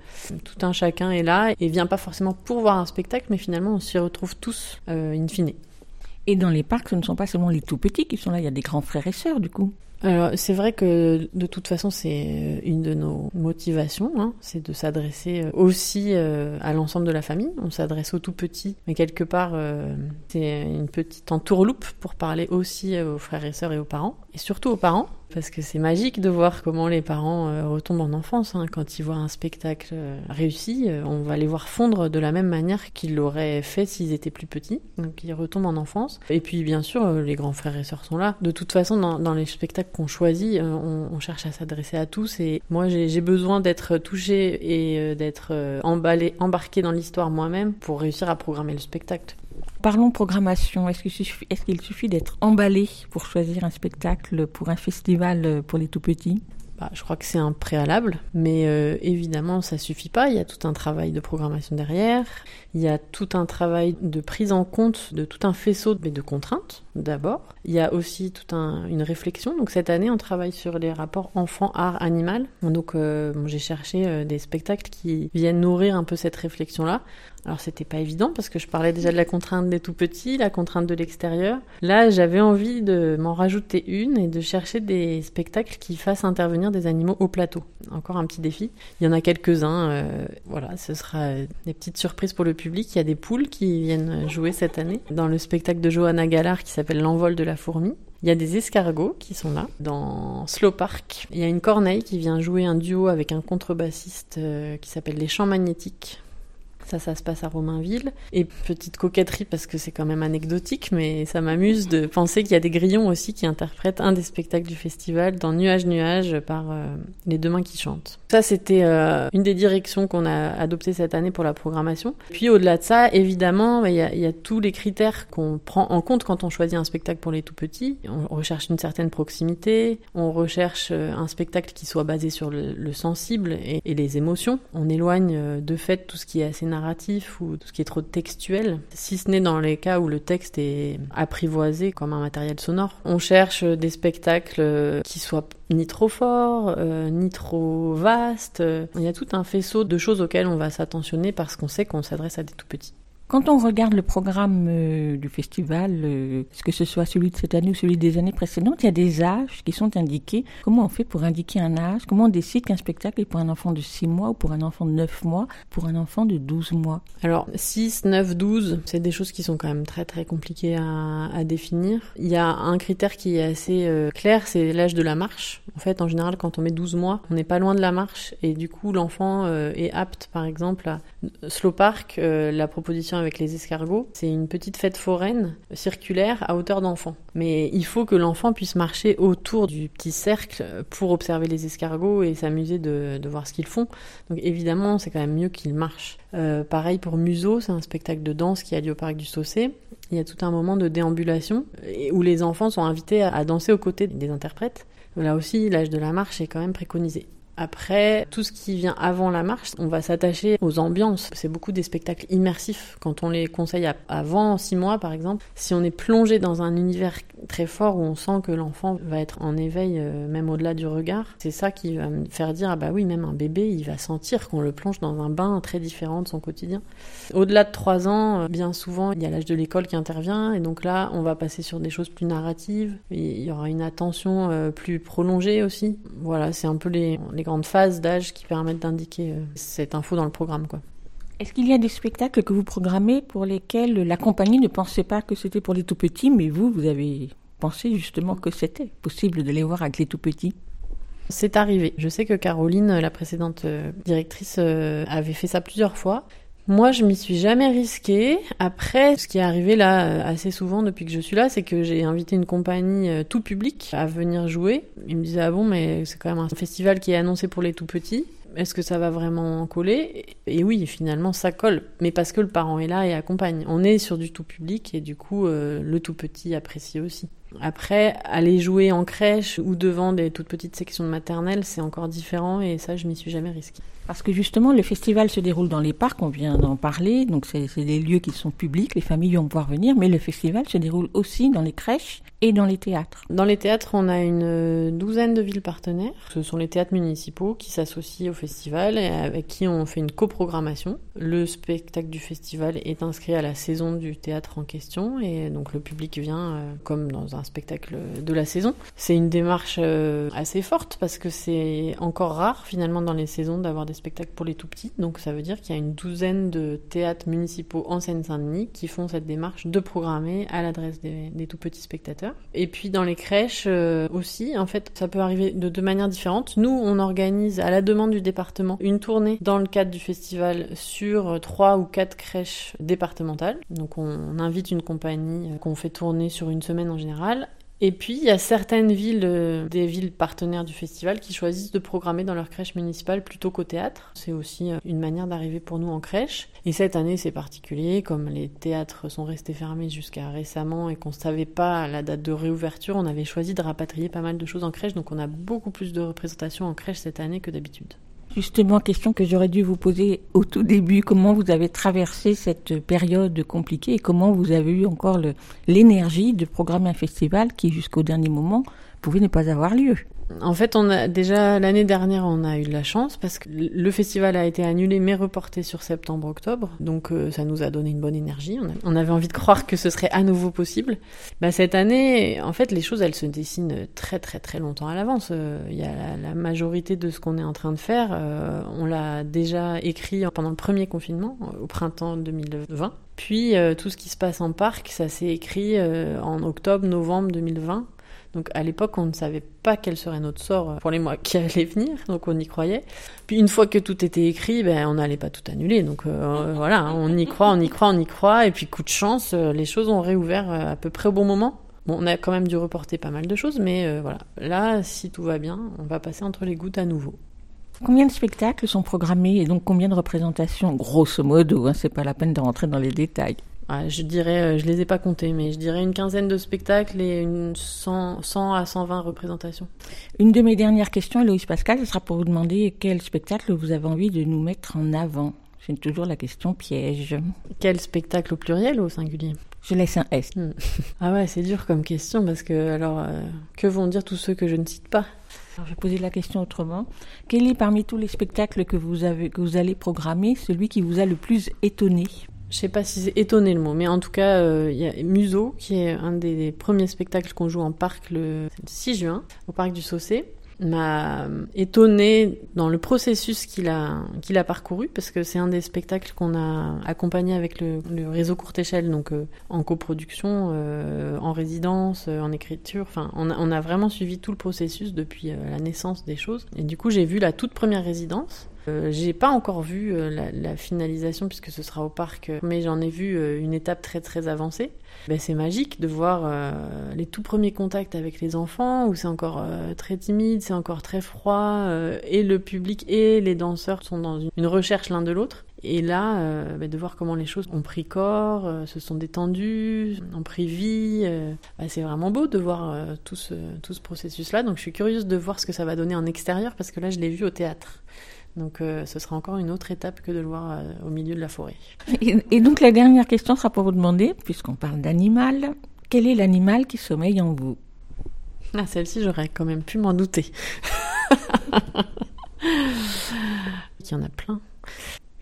S4: tout un chacun est là et vient pas forcément pour voir un spectacle, mais finalement on s'y retrouve tous euh, in fine.
S2: Et dans les parcs, ce ne sont pas seulement les tout petits qui sont là, il y a des grands frères et sœurs du coup.
S4: Alors c'est vrai que de toute façon c'est une de nos motivations, hein, c'est de s'adresser aussi euh, à l'ensemble de la famille. On s'adresse aux tout petits, mais quelque part euh, c'est une petite entourloupe pour parler aussi aux frères et sœurs et aux parents, et surtout aux parents, parce que c'est magique de voir comment les parents euh, retombent en enfance. Hein. Quand ils voient un spectacle euh, réussi, euh, on va les voir fondre de la même manière qu'ils l'auraient fait s'ils étaient plus petits. Donc ils retombent en enfance. Et puis bien sûr, les grands frères et sœurs sont là. De toute façon, dans, les spectacles qu'on choisit, on, on, cherche à s'adresser à tous. Et moi, j'ai besoin d'être touché et d'être emballé, embarqué dans l'histoire moi-même pour réussir à programmer le spectacle.
S2: Parlons programmation. Est-ce qu'il suffit, d'être emballé pour choisir un spectacle pour un festival pour les tout petits
S4: bah, je crois que c'est un préalable, mais euh, évidemment ça suffit pas. Il y a tout un travail de programmation derrière, il y a tout un travail de prise en compte de tout un faisceau de, contraintes d'abord. Il y a aussi toute un, une réflexion. Donc cette année, on travaille sur les rapports enfant-art-animal. Donc euh, j'ai cherché euh, des spectacles qui viennent nourrir un peu cette réflexion-là. Alors c'était pas évident parce que je parlais déjà de la contrainte des tout petits, la contrainte de l'extérieur. Là, j'avais envie de m'en rajouter une et de chercher des spectacles qui fassent intervenir des animaux au plateau. Encore un petit défi. Il y en a quelques-uns. Euh, voilà, ce sera des petites surprises pour le public. Il y a des poules qui viennent jouer cette année dans le spectacle de Johanna Gallard qui s'appelle L'envol de la fourmi. Il y a des escargots qui sont là dans Slow Park. Il y a une corneille qui vient jouer un duo avec un contrebassiste euh, qui s'appelle Les Champs Magnétiques. Ça, ça se passe à Romainville. Et petite coquetterie parce que c'est quand même anecdotique, mais ça m'amuse de penser qu'il y a des grillons aussi qui interprètent un des spectacles du festival dans Nuage Nuage par euh, Les Deux Mains qui chantent. Ça, c'était euh, une des directions qu'on a adoptées cette année pour la programmation. Puis au-delà de ça, évidemment, il y, a, il y a tous les critères qu'on prend en compte quand on choisit un spectacle pour les tout petits. On recherche une certaine proximité, on recherche euh, un spectacle qui soit basé sur le, le sensible et, les émotions. On éloigne de fait tout ce qui est assez narratif ou tout ce qui est trop textuel, si ce n'est dans les cas où le texte est apprivoisé comme un matériel sonore. On cherche des spectacles qui soient ni trop forts, euh, ni trop vastes. Il y a tout un faisceau de choses auxquelles on va s'attentionner parce qu'on sait qu'on s'adresse à des tout petits.
S2: Quand on regarde le programme euh, du festival, euh, que ce soit celui de cette année ou celui des années précédentes, il y a des âges qui sont indiqués. Comment on fait pour indiquer un âge? Comment on décide qu'un spectacle est pour un enfant de 6 mois ou pour un enfant de 9 mois, pour un enfant de 12 mois?
S4: Alors 6, 9, 12, c'est des choses qui sont quand même très très compliquées à, définir. Il y a un critère qui est assez euh, clair, c'est l'âge de la marche. En fait, en général, quand on met 12 mois, on n'est pas loin de la marche et du coup l'enfant est apte par exemple à Slow Park, la proposition avec les escargots. C'est une petite fête foraine circulaire à hauteur d'enfant. Mais il faut que l'enfant puisse marcher autour du petit cercle pour observer les escargots et s'amuser de, voir ce qu'ils font. Donc évidemment, c'est quand même mieux qu'il marche. Euh, pareil pour Museau, c'est un spectacle de danse qui a lieu au parc du Saucé. Il y a tout un moment de déambulation où les enfants sont invités à danser aux côtés des interprètes. Là aussi, l'âge de la marche est quand même préconisé. Après, tout ce qui vient avant la marche, on va s'attacher aux ambiances. C'est beaucoup des spectacles immersifs. Quand on les conseille avant six mois, par exemple, si on est plongé dans un univers très fort où on sent que l'enfant va être en éveil, euh, même au-delà du regard, c'est ça qui va me faire dire, ah bah oui, même un bébé, il va sentir qu'on le plonge dans un bain très différent de son quotidien. Au-delà de trois ans, euh, bien souvent, il y a l'âge de l'école qui intervient, et donc là, on va passer sur des choses plus narratives. Il y aura une attention euh, plus prolongée aussi. Voilà, c'est un peu les, les grandes phases d'âge qui permettent d'indiquer euh, cette info dans le programme. Quoi.
S2: Est-ce qu'il y a des spectacles que vous programmez pour lesquels la compagnie ne pensait pas que c'était pour les tout petits, mais vous, vous avez pensé justement que c'était possible de les voir avec les tout petits
S4: c'est arrivé. Je sais que Caroline, la précédente euh, directrice, euh, avait fait ça plusieurs fois. Moi, je m'y suis jamais risquée. Après, ce qui est arrivé là euh, assez souvent depuis que je suis là, c'est que j'ai invité une compagnie euh, tout public à venir jouer. Ils me disaient ah bon, mais c'est quand même un festival qui est annoncé pour les tout petits. Est-ce que ça va vraiment coller? Et oui, finalement, ça colle. Mais parce que le parent est là et accompagne. On est sur du tout public et du coup, euh, le tout petit apprécie aussi. Après, aller jouer en crèche ou devant des toutes petites sections de maternelle, c'est encore différent et ça, je m'y suis jamais risquée.
S2: Parce que justement, le festival se déroule dans les parcs, on vient d'en parler, donc c'est des lieux qui sont publics, les familles vont pouvoir venir, mais le festival se déroule aussi dans les crèches et dans les théâtres.
S4: Dans les théâtres, on a une douzaine de villes partenaires. Ce sont les théâtres municipaux qui s'associent au festival et avec qui on fait une coprogrammation. Le spectacle du festival est inscrit à la saison du théâtre en question et donc le public vient euh, comme dans un spectacle de la saison. C'est une démarche euh, assez forte parce que c'est encore rare finalement dans les saisons d'avoir des spectacles pour les tout petits. Donc ça veut dire qu'il y a une douzaine de théâtres municipaux en Seine-Saint-Denis qui font cette démarche de programmer à l'adresse des, tout petits spectateurs. Et puis dans les crèches euh, aussi, en fait, ça peut arriver de deux manières différentes. Nous, on organise à la demande du département une tournée dans le cadre du festival sur trois ou quatre crèches départementales. Donc on invite une compagnie euh, qu'on fait tourner sur une semaine en général et puis, il y a certaines villes, euh, des villes partenaires du festival, qui choisissent de programmer dans leur crèche municipale plutôt qu'au théâtre. C'est aussi euh, une manière d'arriver pour nous en crèche. Et cette année, c'est particulier, comme les théâtres sont restés fermés jusqu'à récemment et qu'on ne savait pas la date de réouverture, on avait choisi de rapatrier pas mal de choses en crèche, donc on a beaucoup plus de représentations en crèche cette année que d'habitude.
S2: Justement, question que j'aurais dû vous poser au tout début, comment vous avez traversé cette période compliquée et comment vous avez eu encore l'énergie de programmer un festival qui, jusqu'au dernier moment, pouvait ne pas avoir lieu
S4: en fait, on a déjà l'année dernière, on a eu de la chance parce que le festival a été annulé mais reporté sur septembre-octobre, donc euh, ça nous a donné une bonne énergie. On, avait envie de croire que ce serait à nouveau possible. Bah, cette année, en fait, les choses elles se dessinent très très très longtemps à l'avance. Euh, il y a la, majorité de ce qu'on est en train de faire, euh, on l'a déjà écrit pendant le premier confinement au printemps 2020. Puis tout ce qui se passe en parc, ça s'est écrit en octobre, novembre 2020. Donc à l'époque, on ne savait pas quel serait notre sort pour les mois qui allaient venir, donc on y croyait. Puis une fois que tout était écrit, ben on n'allait pas tout annuler. Donc euh, voilà, on y croit, on y croit, on y croit. Et puis coup de chance, euh, les choses ont réouvert euh, à peu près au bon moment. Bon, on a quand même dû reporter pas mal de choses, mais voilà. Là, si tout va bien, on va passer entre les gouttes à nouveau.
S2: Combien de spectacles sont programmés et donc combien de représentations, grosso modo, hein, c'est pas la peine de rentrer dans les détails
S4: je dirais, euh, je les ai pas comptés, mais je dirais une quinzaine de spectacles et une 100, 100 à 120 représentations.
S2: Une de mes dernières questions, Loïs Pascal, ce sera pour vous demander quel spectacle vous avez envie de nous mettre en avant C'est toujours la question piège.
S4: Quel spectacle au pluriel ou au singulier?
S2: Je laisse un S.
S4: Hmm. Ah ouais, c'est dur comme question parce que alors euh, que vont dire tous ceux que je ne cite pas?
S2: Alors, je vais poser la question autrement. Quel est parmi tous les spectacles que vous, avez, que vous allez programmer celui qui vous a le plus étonné?
S4: Je sais pas si c'est étonné le mot, mais en tout cas, euh, il Museau qui est un des premiers spectacles qu'on joue en parc le 6 juin au parc du Saucé m'a étonné dans le processus qu'il a parcouru parce que c'est un des spectacles qu'on a accompagné avec le, réseau courte échelle donc euh, en coproduction euh, en résidence en écriture enfin on a, vraiment suivi tout le processus depuis la naissance des choses. Et du coup j'ai vu la toute première résidence euh, j'ai pas encore vu euh, la, finalisation puisque ce sera au parc, euh, mais j'en ai vu une étape très très avancée. Ben, c'est magique de voir les tout premiers contacts avec les enfants où c'est encore très timide, c'est encore très froid, et le public et les danseurs sont dans une, recherche l'un de l'autre. Et là, ben, de voir comment les choses ont pris corps, se sont détendues, ont pris vie, ben, c'est vraiment beau de voir tout ce, tout ce processus-là. Donc je suis curieuse de voir ce que ça va donner en extérieur parce que là, je l'ai vu au théâtre. Donc euh, ce sera encore une autre étape que de le voir euh, au milieu de la forêt.
S2: et, et donc la dernière question sera pour vous demander, puisqu'on parle d'animal, quel est l'animal qui sommeille en vous?
S4: Ah, celle-ci, j'aurais quand même pu m'en douter. Il y en a plein.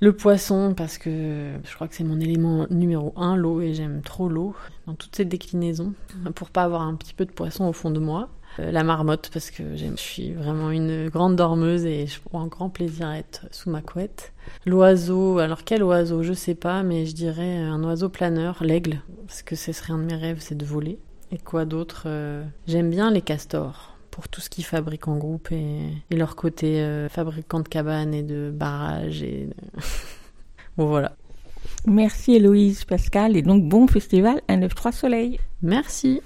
S4: Le poisson, parce que je crois que c'est mon élément numéro un, l'eau, et j'aime trop l'eau, dans toutes ses déclinaisons, pour pas avoir un petit peu de poisson au fond de moi. Euh, la marmotte, parce que je suis vraiment une grande dormeuse et je prends un grand plaisir à être sous ma couette. L'oiseau, alors quel oiseau, je sais pas, mais je dirais un oiseau planeur, l'aigle, parce que ce serait un de mes rêves, c'est de voler. Et quoi d'autre euh, J'aime bien les castors pour tout ce qu'ils fabriquent en groupe et, et leur côté euh, fabricant de cabanes et de barrages et de- bon voilà.
S2: Merci Héloïse Pascal et donc bon festival 193 Soleil.
S4: Merci.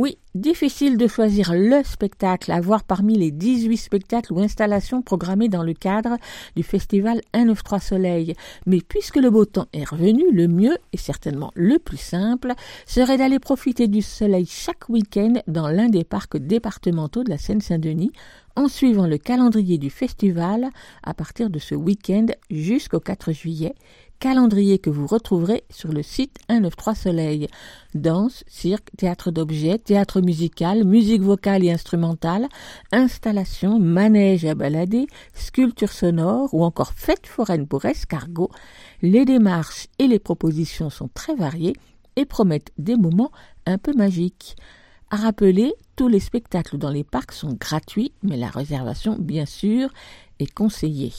S2: Oui, difficile de choisir le spectacle à voir parmi les 18 spectacles ou installations programmés dans le cadre du festival 193 Soleil. Mais puisque le beau temps est revenu, le mieux et certainement le plus simple serait d'aller profiter du soleil chaque week-end dans l'un des parcs départementaux de la Seine-Saint-Denis en suivant le calendrier du festival à partir de ce week-end jusqu'au 4 juillet calendrier que vous retrouverez sur le site 193 Soleil. Danse, cirque, théâtre d'objets, théâtre musical, musique vocale et instrumentale, installation, manège à balader, sculpture sonore ou encore fête foraine pour escargots. Les démarches et les propositions sont très variées et promettent des moments un peu magiques. À rappeler, tous les spectacles dans les parcs sont gratuits, mais la réservation, bien sûr, est conseillée.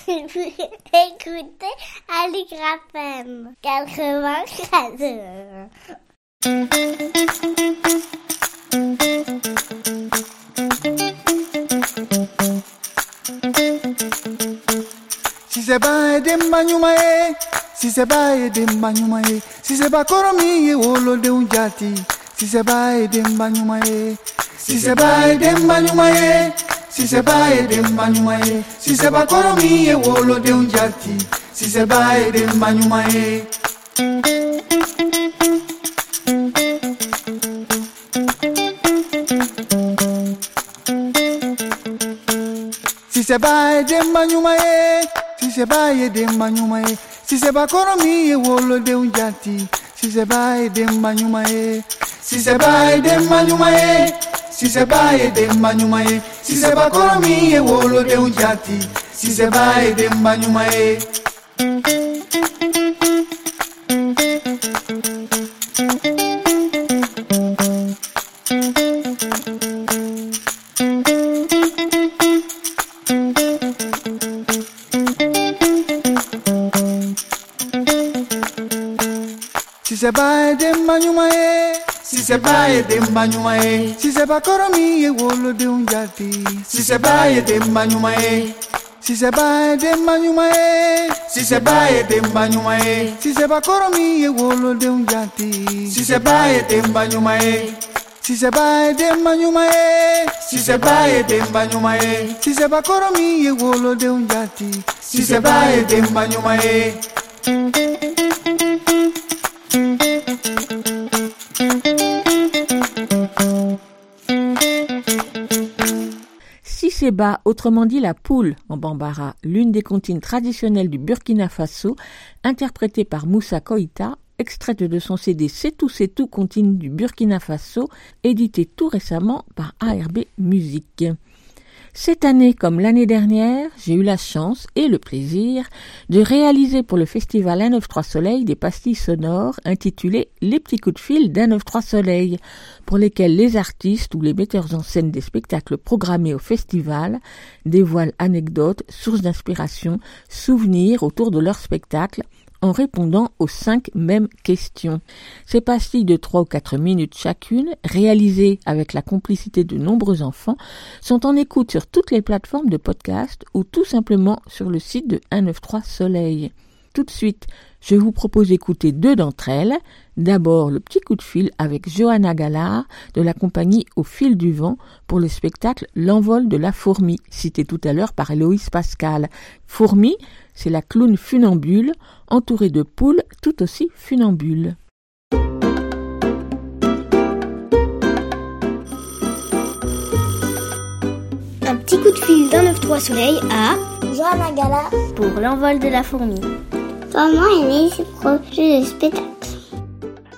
S7: Écoutez Aligraphem 93.
S8: Si c'est pas demba ɲuman ye si c'est pas ɲuman ye si c'est pas kɔrɔ min ye wolodenw jati si c'est pas ye demba ɲuman ye si c'est pas ye demba ɲuman ye si c'est pas ye demba ɲuman ye si c'est pas kɔrɔ min ye wolodenw jati si c'est pas ye demba ɲuman ye Si c'est pas ye denba ɲuman ye si c'est pas ye denba ɲuman ye si c'est pas kɔrɔ min ye wolodenw jati si c'est pas ye denba ɲuman ye si c'est pas ye denba ɲuman ye si c'est pas ye denba ɲuman ye si c'est pas kɔrɔ min ye wolodenw jati si c'est pas ye denba ɲuman ye Si c'est pas ye denba ɲuman ye si c'est pas ye denba ɲuman ye si c'est pas kɔrɔ min ye wolodenw jati si c'est pas ye denba ɲuman ye si c'est pas ye denba ɲuman ye si c'est pas ye denba ɲuman ye si c'est pas kɔrɔ min ye wolodenw jati si c'est pas ye denba ɲuman ye si c'est pas ye denba ɲuman ye si c'est pas ye denba ɲuman ye si c'est pas kɔrɔ min ye wolodenw jati si c'est pas ye denba ɲuman
S2: Siseba, autrement dit la poule en bambara, l'une des comptines traditionnelles du Burkina Faso, interprétée par Moussa Koïta, extraite de son CD C'est tout, c'est tout, comptine du Burkina Faso, édité tout récemment par ARB Musique. Cette année, comme l'année dernière, j'ai eu la chance et le plaisir de réaliser pour le festival 193 Soleil des pastilles sonores intitulées Les petits coups de fil d'193 Soleil, pour lesquels les artistes ou les metteurs en scène des spectacles programmés au festival dévoilent anecdotes, sources d'inspiration, souvenirs autour de leur spectacle, en répondant aux cinq mêmes questions. Ces pastilles de trois ou quatre minutes chacune, réalisées avec la complicité de nombreux enfants, sont en écoute sur toutes les plateformes de podcast ou tout simplement sur le site de 193 Soleil. Tout de suite, je vous propose d'écouter deux d'entre elles. D'abord, le petit coup de fil avec Johanna Gallard de la compagnie Au fil du vent pour le spectacle L'envol de la fourmi, cité tout à l'heure par Héloïse Pascal. Fourmi, c'est la clown funambule, entourée de poules tout aussi funambules.
S9: Un petit coup de fil d'un 9-3 soleil à Johanna Gala pour l'envol de la fourmi. Comment est de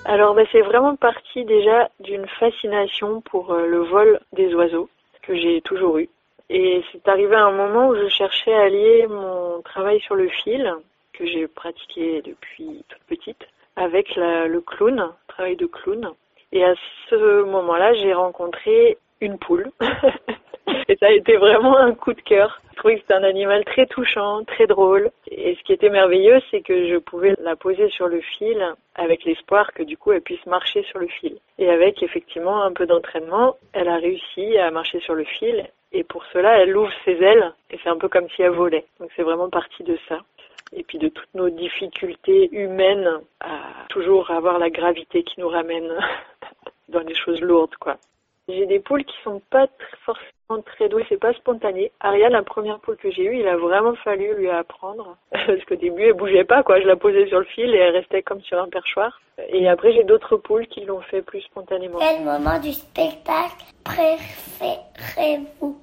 S10: Alors bah, c'est vraiment parti déjà d'une fascination pour euh, le vol des oiseaux que j'ai toujours eu. Et c'est arrivé à un moment où je cherchais à lier mon travail sur le fil, que j'ai pratiqué depuis toute petite, avec le clown, travail de clown. Et à ce moment-là, j'ai rencontré une poule. et ça a été vraiment un coup de cœur. Je trouvais que c'était un animal très touchant, très drôle. Et ce qui était merveilleux, c'est que je pouvais la poser sur le fil avec l'espoir que du coup elle puisse marcher sur le fil. Et avec effectivement un peu d'entraînement, elle a réussi à marcher sur le fil et pour cela, elle ouvre ses ailes et c'est un peu comme si elle volait. Donc c'est vraiment partie de ça. Et puis de toutes nos difficultés humaines à toujours avoir la gravité qui nous ramène dans les choses lourdes, quoi. J'ai des poules qui sont pas forcément très douées, c'est pas spontané. Ariel, la première poule que j'ai eue, il a vraiment fallu lui apprendre. Parce qu'au début, elle bougeait pas, quoi. Je la posais sur le fil et elle restait comme sur un perchoir. Et après, j'ai d'autres poules qui l'ont fait plus spontanément.
S7: Quel moment du spectacle préférez-vous?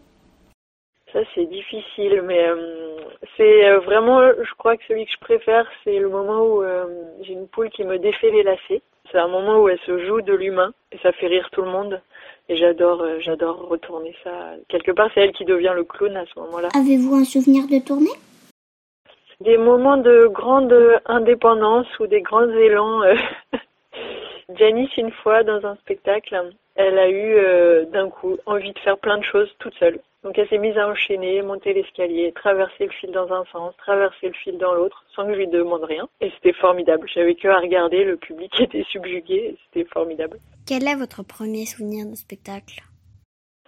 S10: Ça c'est difficile, mais euh, c'est euh, vraiment, je crois que celui que je préfère, c'est le moment où euh, j'ai une poule qui me défait les lacets. C'est un moment où elle se joue de l'humain et ça fait rire tout le monde. Et j'adore, j'adore retourner ça. Quelque part, c'est elle qui devient le clown à ce moment-là.
S9: Avez-vous un souvenir de tournée?
S10: Des moments de grande indépendance ou des grands élans. Janice, une fois, dans un spectacle, elle a eu d'un coup envie de faire plein de choses toute seule. Donc elle s'est mise à enchaîner, monter l'escalier, traverser le fil dans un sens, traverser le fil dans l'autre, sans que je lui demande rien. Et c'était formidable. J'avais que à regarder, le public était subjugué, c'était formidable.
S9: Quel est votre premier souvenir de spectacle?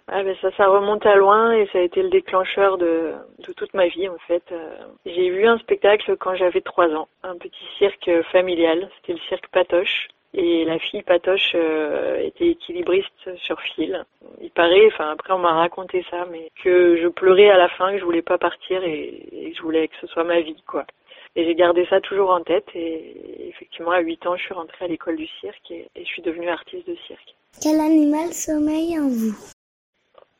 S10: Ah ben ça, ça remonte à loin et ça a été le déclencheur de, de toute ma vie en fait. Euh, j'ai vu un spectacle quand j'avais trois ans, un petit cirque familial, c'était le cirque Patoche. Et la fille Patoche euh, était équilibriste sur fil. Il paraît, enfin après on m'a raconté ça, mais que je pleurais à la fin, que je voulais pas partir et, et que je voulais que ce soit ma vie, quoi. Et j'ai gardé ça toujours en tête et effectivement à 8 ans je suis rentrée à l'école du cirque et, et je suis devenue artiste de cirque.
S9: Quel animal sommeille en vous?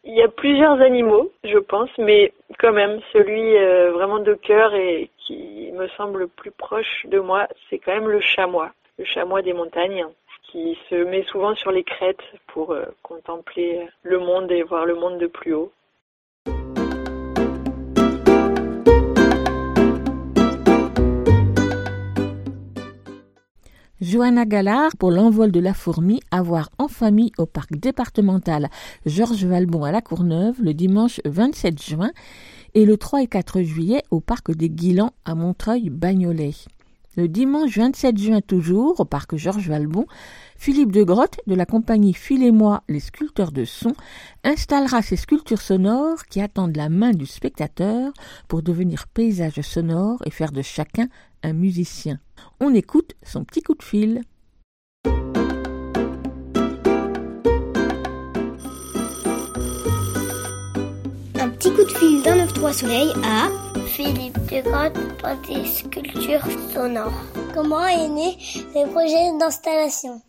S10: Il y a plusieurs animaux, je pense, mais quand même celui euh, vraiment de cœur et qui me semble le plus proche de moi, c'est quand même le chamois chamois des montagnes, qui se met souvent sur les crêtes pour euh, contempler le monde et voir le monde de plus haut.
S2: Johanna Gallard pour l'envol de la fourmi à voir en famille au parc départemental Georges Valbon à La Courneuve le dimanche 27 juin et le 3 et 4 juillet au parc des Guilans à Montreuil-Bagnolet. Le dimanche 27 juin toujours, au parc Georges Valbon, Philippe de Grotte, de la compagnie Filez-moi les sculpteurs de son, installera ses sculptures sonores qui attendent la main du spectateur pour devenir paysage sonore et faire de chacun un musicien. On écoute son petit coup de fil.
S9: Un petit coup de fil d'un 9-3 soleil à
S7: Philippe Degrotte pour des sculptures sonores. Comment est né le projet d'installation?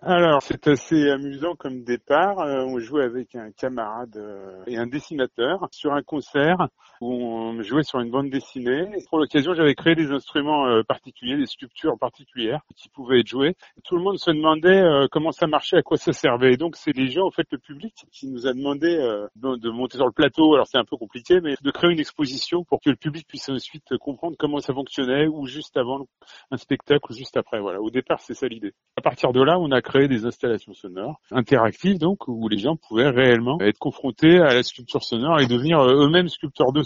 S11: Alors, c'est assez amusant comme départ. Euh, on jouait avec un camarade euh, et un dessinateur sur un concert où on jouait sur une bande dessinée. pour l'occasion, j'avais créé des instruments euh, particuliers, des sculptures particulières qui pouvaient être jouées. tout le monde se demandait comment ça marchait, à quoi ça servait. Et donc, c'est les gens, en fait, le public, qui nous a demandé de monter sur le plateau. Alors, c'est un peu compliqué, mais de créer une exposition pour que le public puisse ensuite comprendre comment ça fonctionnait, ou juste avant un spectacle, ou juste après. Voilà. Au départ, c'est ça l'idée. À partir de là, on a créé des installations sonores interactives, donc où les gens pouvaient réellement être confrontés à la sculpture sonore et devenir euh, eux-mêmes sculpteurs de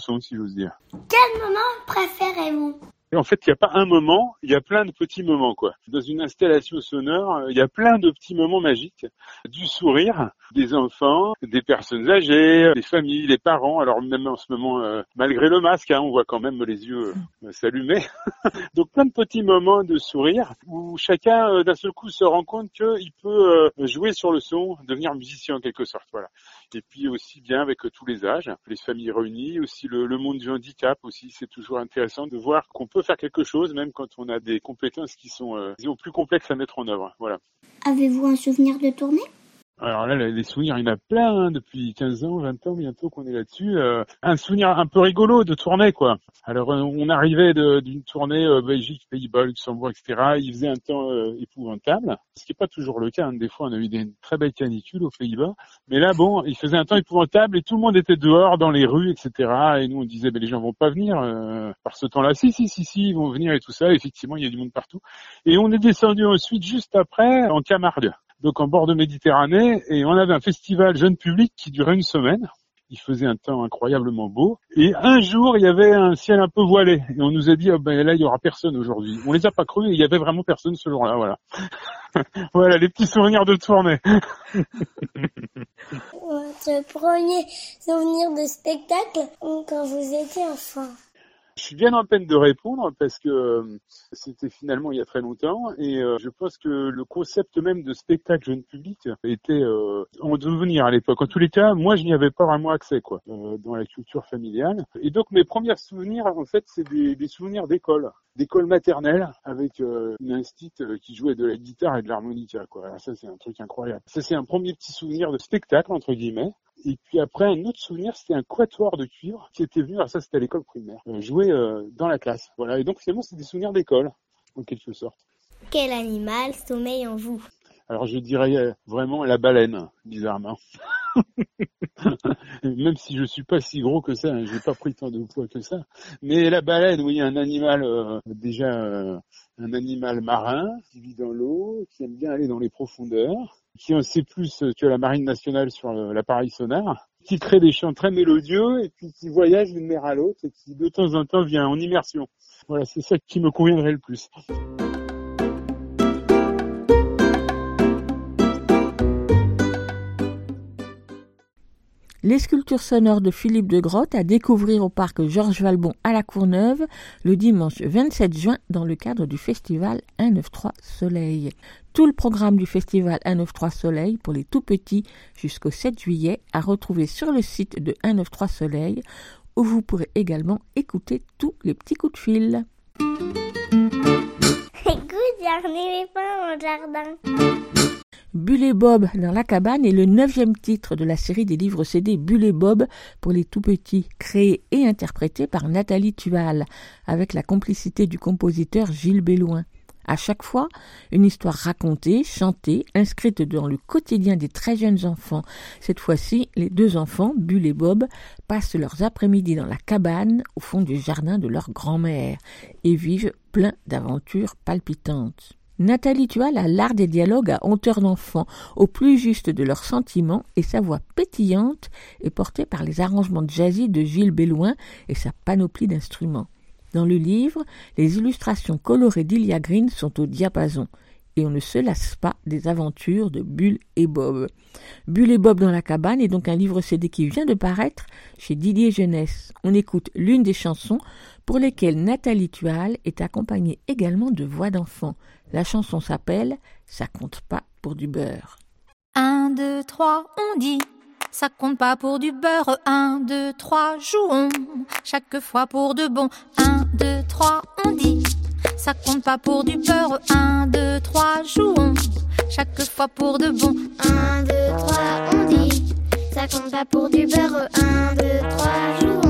S7: Quel moment préférez-vous?
S11: Et en fait, il n'y a pas un moment, il y a plein de petits moments, quoi. Dans une installation sonore, il y a plein de petits moments magiques. Du sourire des enfants, des personnes âgées, des familles, les parents. Alors même en ce moment, euh, malgré le masque, hein, on voit quand même les yeux euh, s'allumer. Donc plein de petits moments de sourire où chacun euh, d'un seul coup se rend compte qu'il peut jouer sur le son, devenir musicien en quelque sorte. Voilà et puis aussi bien avec tous les âges, les familles réunies, aussi le, monde du handicap aussi, c'est toujours intéressant de voir qu'on peut faire quelque chose même quand on a des compétences qui sont euh, plus complexes à mettre en œuvre. Voilà.
S1: Avez-vous un souvenir de tournée?
S11: Alors là, les souvenirs, il y en a plein hein, depuis 15 ans, 20 ans bientôt qu'on est là-dessus. Euh, un souvenir un peu rigolo de tournée, quoi. Alors euh, on arrivait d'une tournée euh, Belgique, Pays-Bas, Luxembourg, etc. Il faisait un temps épouvantable, ce qui n'est pas toujours le cas. Hein. Des fois, on a eu des très belles canicules aux Pays-Bas, mais là, bon, il faisait un temps épouvantable et tout le monde était dehors dans les rues, etc. Et nous, on disait, ben, les gens vont pas venir par ce temps-là. Si, si, si, si, ils vont venir et tout ça. Effectivement, il y a du monde partout. Et on est descendu ensuite juste après en Camargue donc en bord de Méditerranée, et on avait un festival jeune public qui durait une semaine. Il faisait un temps incroyablement beau. Et un jour, il y avait un ciel un peu voilé. Et on nous a dit, oh ben là, il y aura personne aujourd'hui. On les a pas cru, il y avait vraiment personne ce jour-là, voilà. voilà, les petits souvenirs de tournée.
S7: Votre premier souvenir de spectacle quand vous étiez enfant?
S11: Je suis bien en peine de répondre parce que euh, c'était finalement il y a très longtemps et euh, je pense que le concept même de spectacle jeune public était euh, en devenir à l'époque. En tous les cas, moi je n'y avais pas vraiment accès quoi dans la culture familiale. Et donc mes premiers souvenirs en fait c'est des, des, souvenirs d'école, d'école maternelle avec une instite qui jouait de la guitare et de l'harmonica quoi. Alors ça c'est un truc incroyable. Ça c'est un premier petit souvenir de spectacle entre guillemets. Et puis après, un autre souvenir, c'était un quatuor de cuivre qui était venu, alors ça c'était à l'école primaire, euh, jouer euh, dans la classe. Voilà, et donc finalement c'est des souvenirs d'école, en quelque sorte.
S1: Quel animal sommeille en vous?
S11: Alors je dirais euh, vraiment la baleine, bizarrement. Même si je suis pas si gros que ça, hein, j'ai pas pris tant de poids que ça. Mais la baleine, oui, un animal déjà un animal marin qui vit dans l'eau, qui aime bien aller dans les profondeurs qui en sait plus que la Marine nationale sur l'appareil sonar, qui crée des chants très mélodieux et puis qui voyage d'une mer à l'autre et qui de temps en temps vient en immersion. Voilà, c'est ça qui me conviendrait le plus.
S2: Les sculptures sonores de Philippe de Grotte à découvrir au parc Georges Valbon à la Courneuve le dimanche 27 juin dans le cadre du festival 193 Soleil. Tout le programme du festival 193 Soleil pour les tout petits jusqu'au 7 juillet à retrouver sur le site de 193 Soleil où vous pourrez également écouter tous les petits coups de fil.
S7: Écoute, les au jardin.
S2: Bulle et Bob dans la cabane est le neuvième titre de la série des livres CD Bulle et Bob pour les tout petits, créé et interprété par Nathalie Tuval, avec la complicité du compositeur Gilles Belloin. À chaque fois, une histoire racontée, chantée, inscrite dans le quotidien des très jeunes enfants. Cette fois-ci, les deux enfants, Bulle et Bob, passent leurs après-midi dans la cabane, au fond du jardin de leur grand-mère, et vivent plein d'aventures palpitantes. Nathalie Tual a l'art des dialogues à hauteur d'enfant, au plus juste de leurs sentiments, et sa voix pétillante est portée par les arrangements jazzy de Gilles Belloin et sa panoplie d'instruments. Dans le livre, les illustrations colorées d'Ilia Green sont au diapason, et on ne se lasse pas des aventures de Bulle et Bob. Bulle et Bob dans la cabane est donc un livre CD qui vient de paraître chez Didier Jeunesse. On écoute l'une des chansons pour lesquelles Nathalie Tual est accompagnée également de voix d'enfants. La chanson s'appelle Ça compte pas pour du beurre.
S12: Un, deux, trois, on dit. Ça compte pas pour du beurre. Un, deux, trois, jouons. Chaque fois pour de bon. Un, deux, trois, on dit. Ça compte pas pour du beurre. Un, deux, trois, jouons chaque fois pour de bon.
S1: 1, 2, 3, on dit, ça compte pas pour du beurre. 1, 2, 3, jouons,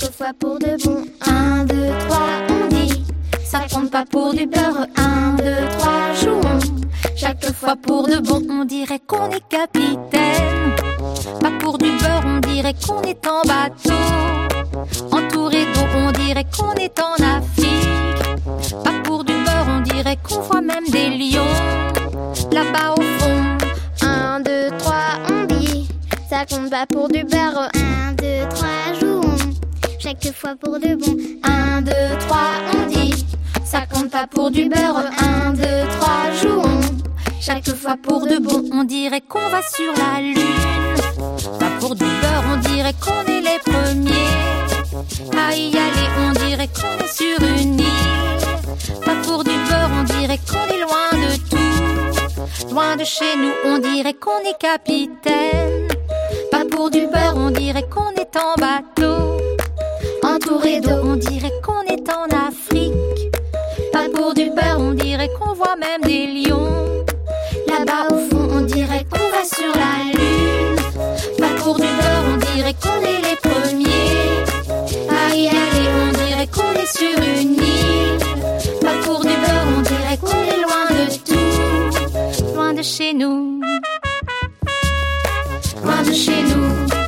S1: chaque fois pour de bon. 1, 2, 3, on dit,
S12: ça compte pas pour du beurre. 1, 2, 3, jouons, chaque fois pour de bon. On dirait qu'on est capitaine, pas pour du beurre, on dirait qu'on est en bateau. Entouré d'eau, on dirait qu'on est en Afrique. Pas pour du beurre, on dirait qu'on voit même des lions. Là-bas au fond,
S1: 1, 2, 3, on dit, ça compte pas pour du beurre. 1, 2, 3, jouons, chaque fois pour de bon.
S12: 1, 2, 3, on dit, ça compte pas pour du beurre. 1, 2, 3, jouons, chaque fois pour de bon. On dirait qu'on va sur la lune. Pas pour du beurre, on dirait qu'on est les premiers. À y aller, on dirait qu'on est sur une île. Pas pour du beurre, on dirait qu'on est loin de tout. Loin de chez nous, on dirait qu'on est capitaine. Pas pour du beurre, on dirait qu'on est en bateau. Entouré d'eau, on dirait qu'on est en Afrique. Pas pour du beurre, on dirait qu'on voit même des lions. Là-bas au fond, on dirait qu'on va sur la lune. Pas pour du beurre, on dirait qu'on est les premiers. À y aller, on dirait qu'on est sur une île. Pas pour du beurre, on dirait qu'on est loin de tout. Loin de chez nous. Loin de chez nous.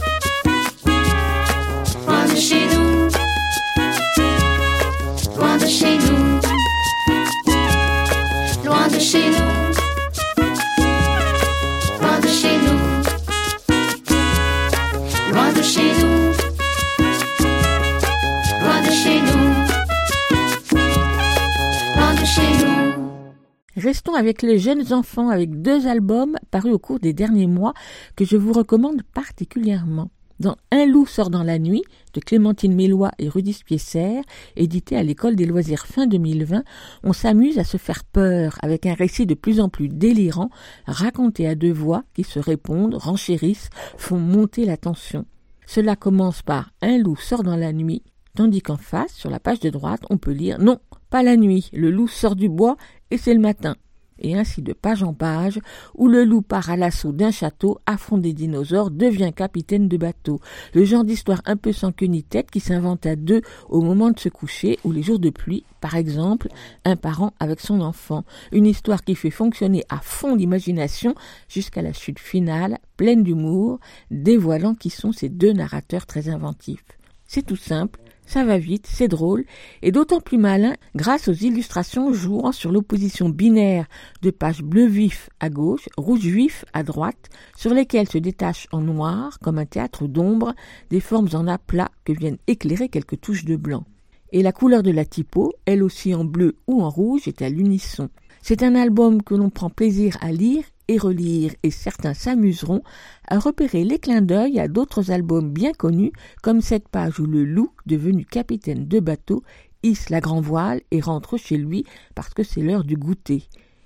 S2: Restons avec les jeunes enfants avec deux albums parus au cours des derniers mois que je vous recommande particulièrement. Dans Un loup sort dans la nuit de Clémentine Mélois et Rudy Spiesser, édité à l'école des loisirs fin 2020, on s'amuse à se faire peur avec un récit de plus en plus délirant, raconté à deux voix qui se répondent, renchérissent, font monter la tension. Cela commence par Un loup sort dans la nuit, tandis qu'en face, sur la page de droite, on peut lire Non, pas la nuit, le loup sort du bois et c'est le matin et ainsi de page en page, où le loup part à l'assaut d'un château, affronte des dinosaures, devient capitaine de bateau. Le genre d'histoire un peu sans queue ni tête qui s'invente à deux au moment de se coucher ou les jours de pluie, par exemple, un parent avec son enfant. Une histoire qui fait fonctionner à fond l'imagination jusqu'à la chute finale, pleine d'humour, dévoilant qui sont ces deux narrateurs très inventifs. C'est tout simple, ça va vite, c'est drôle, et d'autant plus malin grâce aux illustrations jouant sur l'opposition binaire de pages bleu vif à gauche, rouge vif à droite, sur lesquelles se détachent en noir, comme un théâtre d'ombre, des formes en aplat que viennent éclairer quelques touches de blanc. Et la couleur de la typo, elle aussi en bleu ou en rouge, est à l'unisson. C'est un album que l'on prend plaisir à lire et relire, et certains s'amuseront à repérer les clins d'œil à d'autres albums bien connus, comme cette page où le loup, devenu capitaine de bateau, hisse la grand voile et rentre chez lui parce que c'est l'heure du goûter.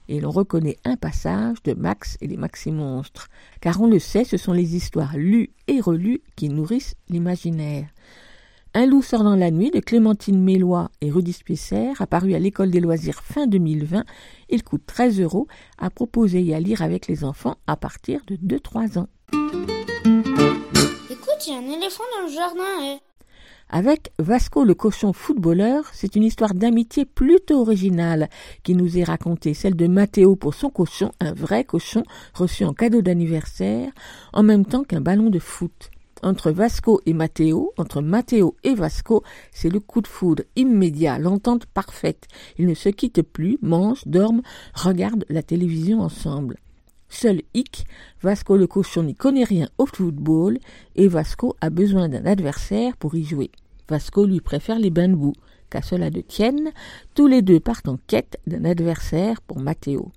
S2: Et l'on reconnaît un passage de Max et les Maxi-Monstres, car on le sait, ce sont les histoires lues et relues qui nourrissent l'imaginaire. Un loup sort dans la nuit de Clémentine Mélois et Rudy Spiesser, apparu à l'école des loisirs fin 2020. Il coûte 13 euros, à proposer et à lire avec les enfants à partir de 2-3 ans.
S7: Écoute, il y a un éléphant dans le jardin. eh.
S2: Avec Vasco le cochon footballeur, c'est une histoire d'amitié plutôt originale qui nous est racontée, celle de Matteo pour son cochon, un vrai cochon reçu en cadeau d'anniversaire, en même temps qu'un ballon de foot. Entre Vasco et Matteo, entre Matteo et Vasco, c'est le coup de foudre immédiat, l'entente parfaite. Ils ne se quittent plus, mangent, dorment, regardent la télévision ensemble. Seul hic, Vasco le cochon n'y connaît rien au football et Vasco a besoin d'un adversaire pour y jouer. Vasco lui préfère les bains de boue. Qu'à cela ne tienne, tous les deux partent en quête d'un adversaire pour Matteo.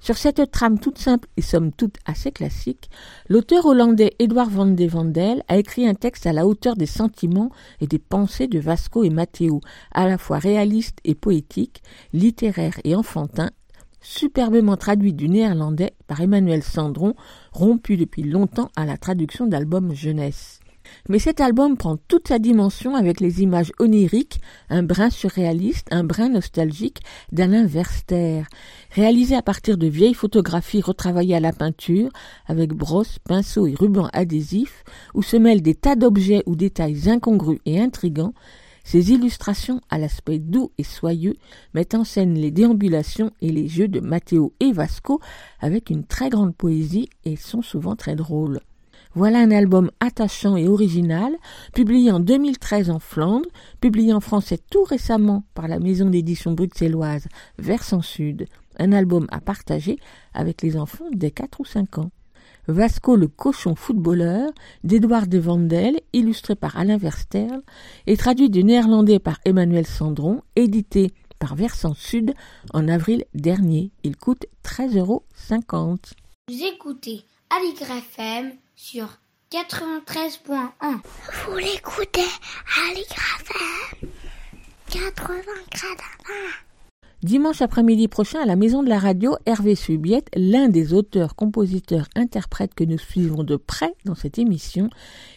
S2: Sur cette trame toute simple et somme toute assez classique, l'auteur hollandais Edouard van de Vandel a écrit un texte à la hauteur des sentiments et des pensées de Vasco et Matteo, à la fois réaliste et poétique, littéraire et enfantin, superbement traduit du néerlandais par Emmanuel Sandron, rompu depuis longtemps à la traduction d'albums jeunesse. Mais cet album prend toute sa dimension avec les images oniriques, un brin surréaliste, un brin nostalgique d'Alain Verster, réalisé à partir de vieilles photographies retravaillées à la peinture, avec brosse, pinceau et ruban adhésif, où se mêlent des tas d'objets ou détails incongrus et intrigants, ces illustrations, à l'aspect doux et soyeux, mettent en scène les déambulations et les jeux de Matteo et Vasco avec une très grande poésie et sont souvent très drôles. Voilà un album attachant et original, publié en 2013 en Flandre, publié en français tout récemment par la maison d'édition bruxelloise Versant Sud, un album à partager avec les enfants dès 4 ou 5 ans. Vasco le cochon footballeur d'Edouard de Vandel, illustré par Alain Versterl et traduit du néerlandais par Emmanuel Sandron, édité par Versant Sud en avril dernier. Il coûte 13,50 euros.
S7: Vous écoutez FM sur 93.1.
S1: Vous l'écoutez Aligre FM 80
S2: Dimanche après-midi prochain, à la Maison de la Radio, Hervé Subiette, l'un des auteurs, compositeurs, interprètes que nous suivons de près dans cette émission,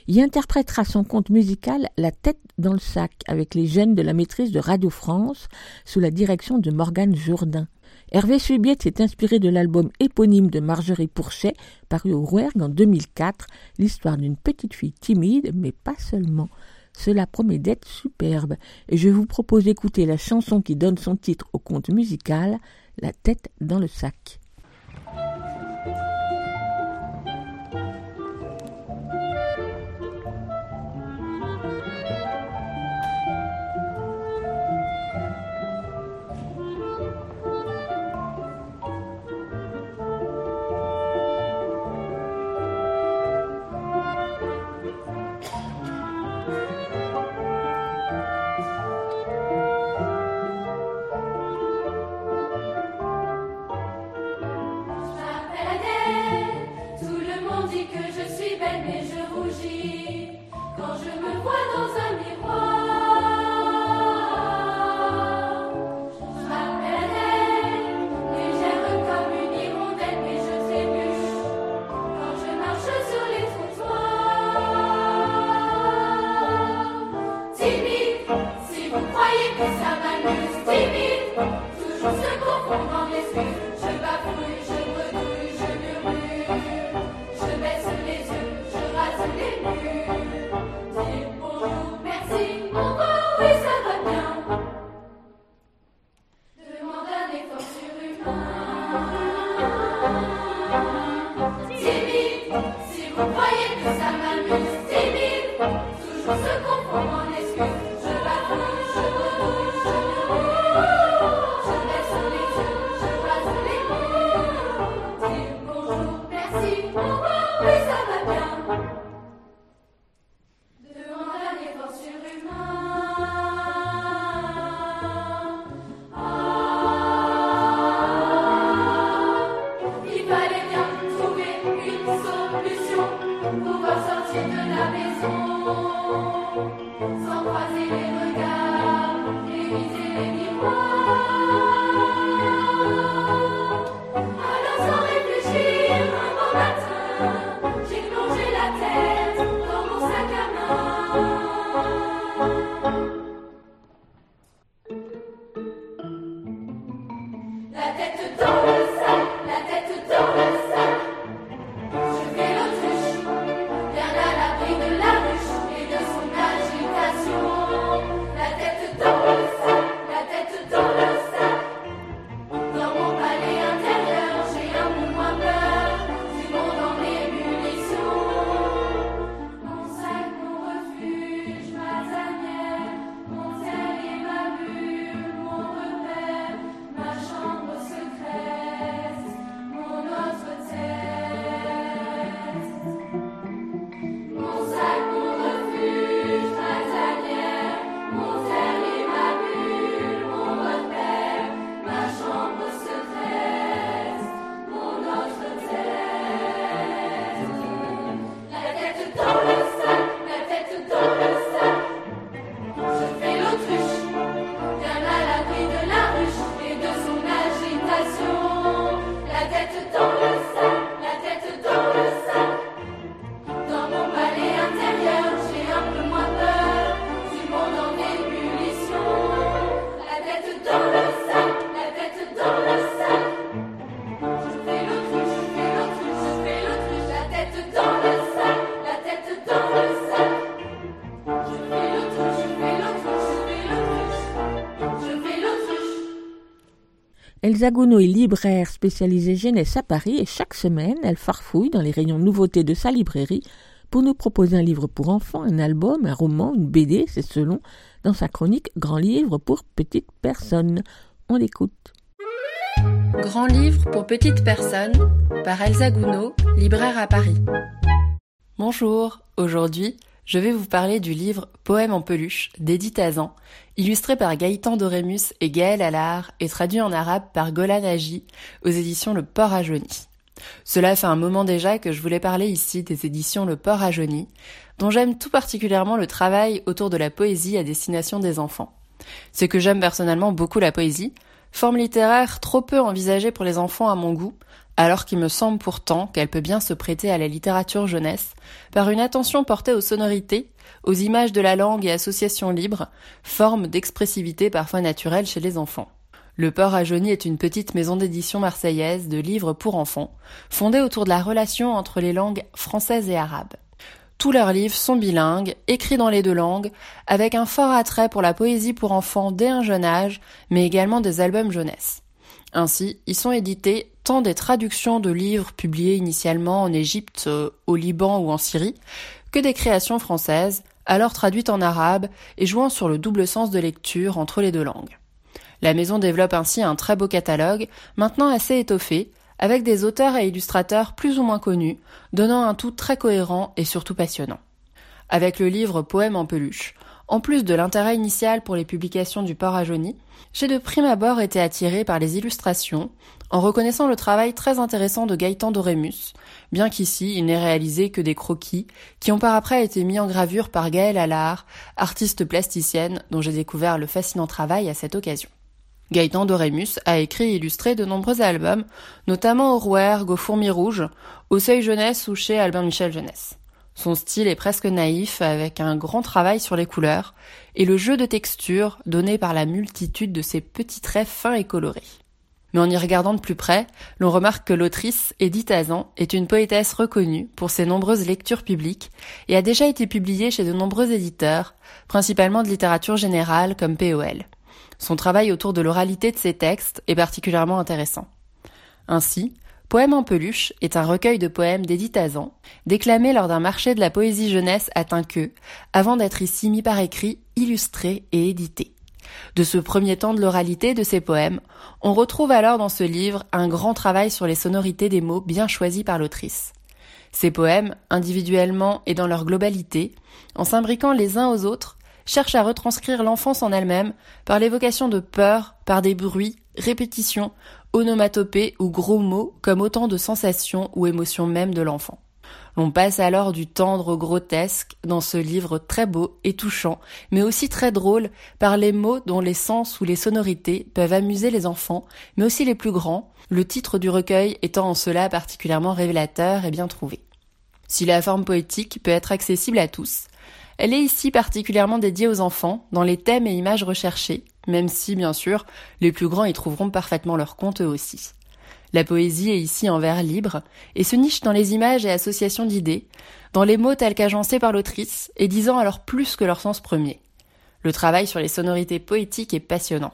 S2: y interprétera son conte musical La tête dans le sac avec les jeunes de la maîtrise de Radio France sous la direction de Morgane Jourdain. Hervé Subiette s'est inspiré de l'album éponyme de Marjorie Pourchet, paru au Rouergue en 2004, l'histoire d'une petite fille timide, mais pas seulement. Cela promet d'être superbe et je vous propose d'écouter la chanson qui donne son titre au conte musical, La tête dans le sac. Elsa Gounod est libraire spécialisée jeunesse à Paris et chaque semaine, elle farfouille dans les rayons nouveautés de sa librairie pour nous proposer un livre pour enfants, un album, un roman, une BD, c'est selon, dans sa chronique Grand livre pour petites personnes. On l'écoute.
S13: Grand livre pour petites personnes par Elsa Gounod, libraire à Paris. Bonjour, aujourd'hui, je vais vous parler du livre Poème en peluche d'Edith Azan, illustré par Gaëtan Dorémus et Gaël Allard et traduit en arabe par Golan Agi aux éditions Le Port à Jauny. Cela fait un moment déjà que je voulais parler ici des éditions Le Port à Jauny, dont j'aime tout particulièrement le travail autour de la poésie à destination des enfants. C'est que j'aime personnellement beaucoup la poésie, forme littéraire trop peu envisagée pour les enfants à mon goût, alors qu'il me semble pourtant qu'elle peut bien se prêter à la littérature jeunesse, par une attention portée aux sonorités, aux images de la langue et associations libres, forme d'expressivité parfois naturelle chez les enfants. Le Port à est une petite maison d'édition marseillaise de livres pour enfants, fondée autour de la relation entre les langues françaises et arabes. Tous leurs livres sont bilingues, écrits dans les deux langues, avec un fort attrait pour la poésie pour enfants dès un jeune âge, mais également des albums jeunesse. Ainsi, ils sont édités tant des traductions de livres publiés initialement en Égypte, euh, au Liban ou en Syrie, que des créations françaises, alors traduites en arabe et jouant sur le double sens de lecture entre les deux langues. La maison développe ainsi un très beau catalogue, maintenant assez étoffé, avec des auteurs et illustrateurs plus ou moins connus, donnant un tout très cohérent et surtout passionnant. Avec le livre Poème en peluche, en plus de l'intérêt initial pour les publications du port à j'ai de prime abord été attiré par les illustrations, en reconnaissant le travail très intéressant de Gaëtan Dorémus, bien qu'ici il n'ait réalisé que des croquis, qui ont par après été mis en gravure par Gaëlle Allard, artiste plasticienne dont j'ai découvert le fascinant travail à cette occasion. Gaëtan Dorémus a écrit et illustré de nombreux albums, notamment au Rouergue, au Fourmi Rouge, au Seuil Jeunesse ou chez Albin Michel Jeunesse. Son style est presque naïf, avec un grand travail sur les couleurs, et le jeu de texture donné par la multitude de ses petits traits fins et colorés. Mais en y regardant de plus près, l'on remarque que l'autrice, Edith Azan, est une poétesse reconnue pour ses nombreuses lectures publiques et a déjà été publiée chez de nombreux éditeurs, principalement de littérature générale comme POL. Son travail autour de l'oralité de ses textes est particulièrement intéressant. Ainsi, Poème en peluche est un recueil de poèmes d'Edith Azan, déclamé lors d'un marché de la poésie jeunesse à Tinqueux, avant d'être ici mis par écrit, illustré et édité. De ce premier temps de l'oralité de ces poèmes, on retrouve alors dans ce livre un grand travail sur les sonorités des mots bien choisis par l'autrice. Ces poèmes, individuellement et dans leur globalité, en s'imbriquant les uns aux autres, cherchent à retranscrire l'enfance en elle-même par l'évocation de peur, par des bruits, répétitions, onomatopées ou gros mots comme autant de sensations ou émotions même de l'enfant. L'on passe alors du tendre au grotesque dans ce livre très beau et touchant, mais aussi très drôle par les mots dont les sens ou les sonorités peuvent amuser les enfants, mais aussi les plus grands, le titre du recueil étant en cela particulièrement révélateur et bien trouvé. Si la forme poétique peut être accessible à tous, elle est ici particulièrement dédiée aux enfants, dans les thèmes et images recherchés, même si, bien sûr, les plus grands y trouveront parfaitement leur compte eux aussi. La poésie est ici en vers libre, et se niche dans les images et associations d'idées, dans les mots tels qu'agencés par l'autrice, et disant alors plus que leur sens premier. Le travail sur les sonorités poétiques est passionnant.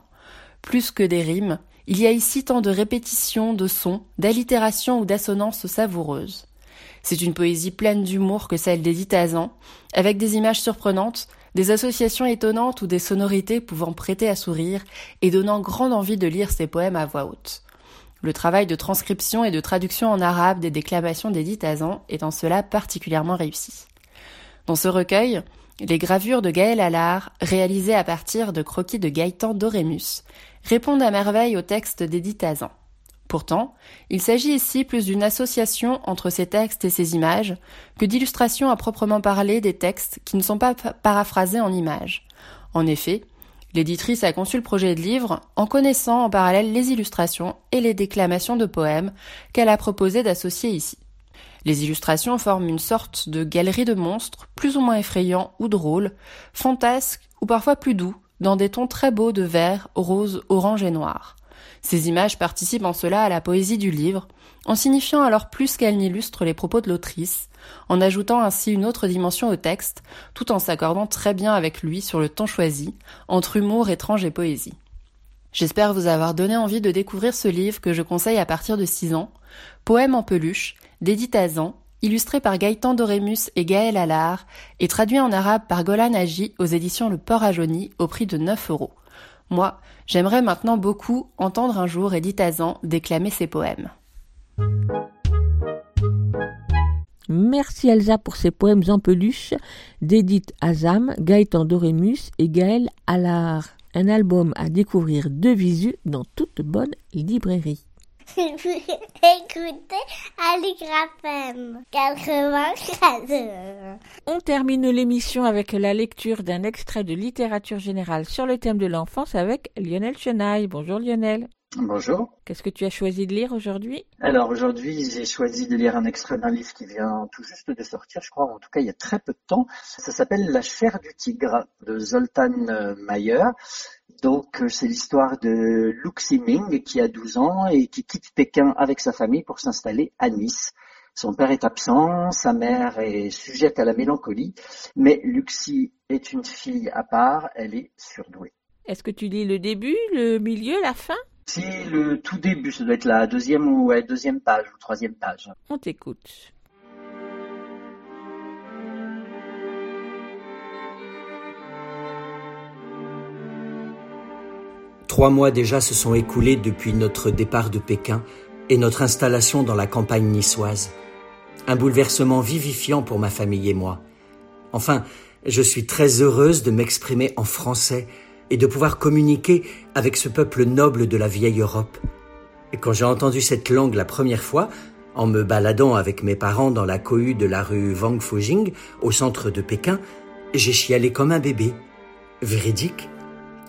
S13: Plus que des rimes, il y a ici tant de répétitions, de sons, d'allitérations ou d'assonances savoureuses. C'est une poésie pleine d'humour que celle d'Edith Azan, avec des images surprenantes, des associations étonnantes ou des sonorités pouvant prêter à sourire et donnant grande envie de lire ses poèmes à voix haute. Le travail de transcription et de traduction en arabe des déclamations d'Edith Azan est en cela particulièrement réussi. Dans ce recueil, les gravures de Gaël Allard, réalisées à partir de croquis de Gaëtan Dorémus, répondent à merveille au texte d'Edith Azan. Pourtant, il s'agit ici plus d'une association entre ces textes et ces images que d'illustrations à proprement parler des textes qui ne sont pas paraphrasés en images. En effet, l'éditrice a conçu le projet de livre en connaissant en parallèle les illustrations et les déclamations de poèmes qu'elle a proposé d'associer ici. Les illustrations forment une sorte de galerie de monstres, plus ou moins effrayants ou drôles, fantasques ou parfois plus doux, dans des tons très beaux de vert, rose, orange et noir. Ces images participent en cela à la poésie du livre, en signifiant alors plus qu'elles n'illustrent les propos de l'autrice, en ajoutant ainsi une autre dimension au texte, tout en s'accordant très bien avec lui sur le temps choisi, entre humour étrange et poésie. J'espère vous avoir donné envie de découvrir ce livre que je conseille à partir de 6 ans, Poème en peluche, d'Edith Azan, illustré par Gaëtan Dorémus et Gaël Allard, et traduit en arabe par Golan Agi aux éditions Le Port à au prix de 9 euros. Moi, j'aimerais maintenant beaucoup entendre un jour Edith Azan déclamer ses poèmes.
S2: Merci Elsa pour ces poèmes en peluche d'Edith Azam, Gaëtan Dorémus et Gaël Allard. Un album à découvrir de visu dans toute bonne librairie.
S7: Écoutez Aligraphem 94.
S2: On termine l'émission avec la lecture d'un extrait de littérature générale sur le thème de l'enfance avec Lionel Chenaille. Bonjour Lionel.
S14: Bonjour.
S2: Qu'est-ce que tu as choisi de lire aujourd'hui?
S14: Alors aujourd'hui, j'ai choisi de lire un extrait d'un livre qui vient tout juste de sortir, je crois, en tout cas il y a très peu de temps. Ça s'appelle La chair du tigre de Zoltan Mayer. Donc euh, c'est l'histoire de Luke Siming qui a 12 ans et qui quitte Pékin avec sa famille pour s'installer à Nice. Son père est absent, sa mère est sujette à la mélancolie, mais Luxie est une fille à part, elle est surdouée.
S2: Est-ce que tu lis le début, le milieu, la fin?
S14: Si le tout début, ça doit être la deuxième ou ouais, deuxième page ou troisième page.
S2: On t'écoute.
S15: Trois mois déjà se sont écoulés depuis notre départ de Pékin et notre installation dans la campagne niçoise. Un bouleversement vivifiant pour ma famille et moi. Enfin, je suis très heureuse de m'exprimer en français et de pouvoir communiquer avec ce peuple noble de la vieille Europe. Et quand j'ai entendu cette langue la première fois, en me baladant avec mes parents dans la cohue de la rue Wang Fujing, au centre de Pékin, j'ai chialé comme un bébé. Véridique.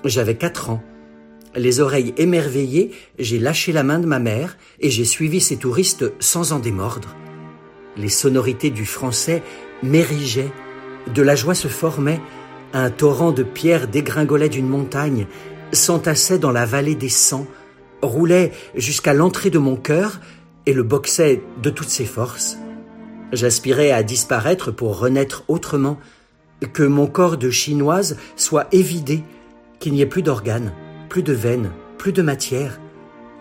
S15: J'avais quatre ans. Les oreilles émerveillées, j'ai lâché la main de ma mère et j'ai suivi ces touristes sans en démordre. Les sonorités du français m'érigeaient, de la joie se formait, un torrent de pierres dégringolait d'une montagne, s'entassait dans la vallée des sangs, roulait jusqu'à l'entrée de mon cœur et le boxait de toutes ses forces. J'aspirais à disparaître pour renaître autrement, que mon corps de chinoise soit évidé, qu'il n'y ait plus d'organes plus de veines, plus de matière,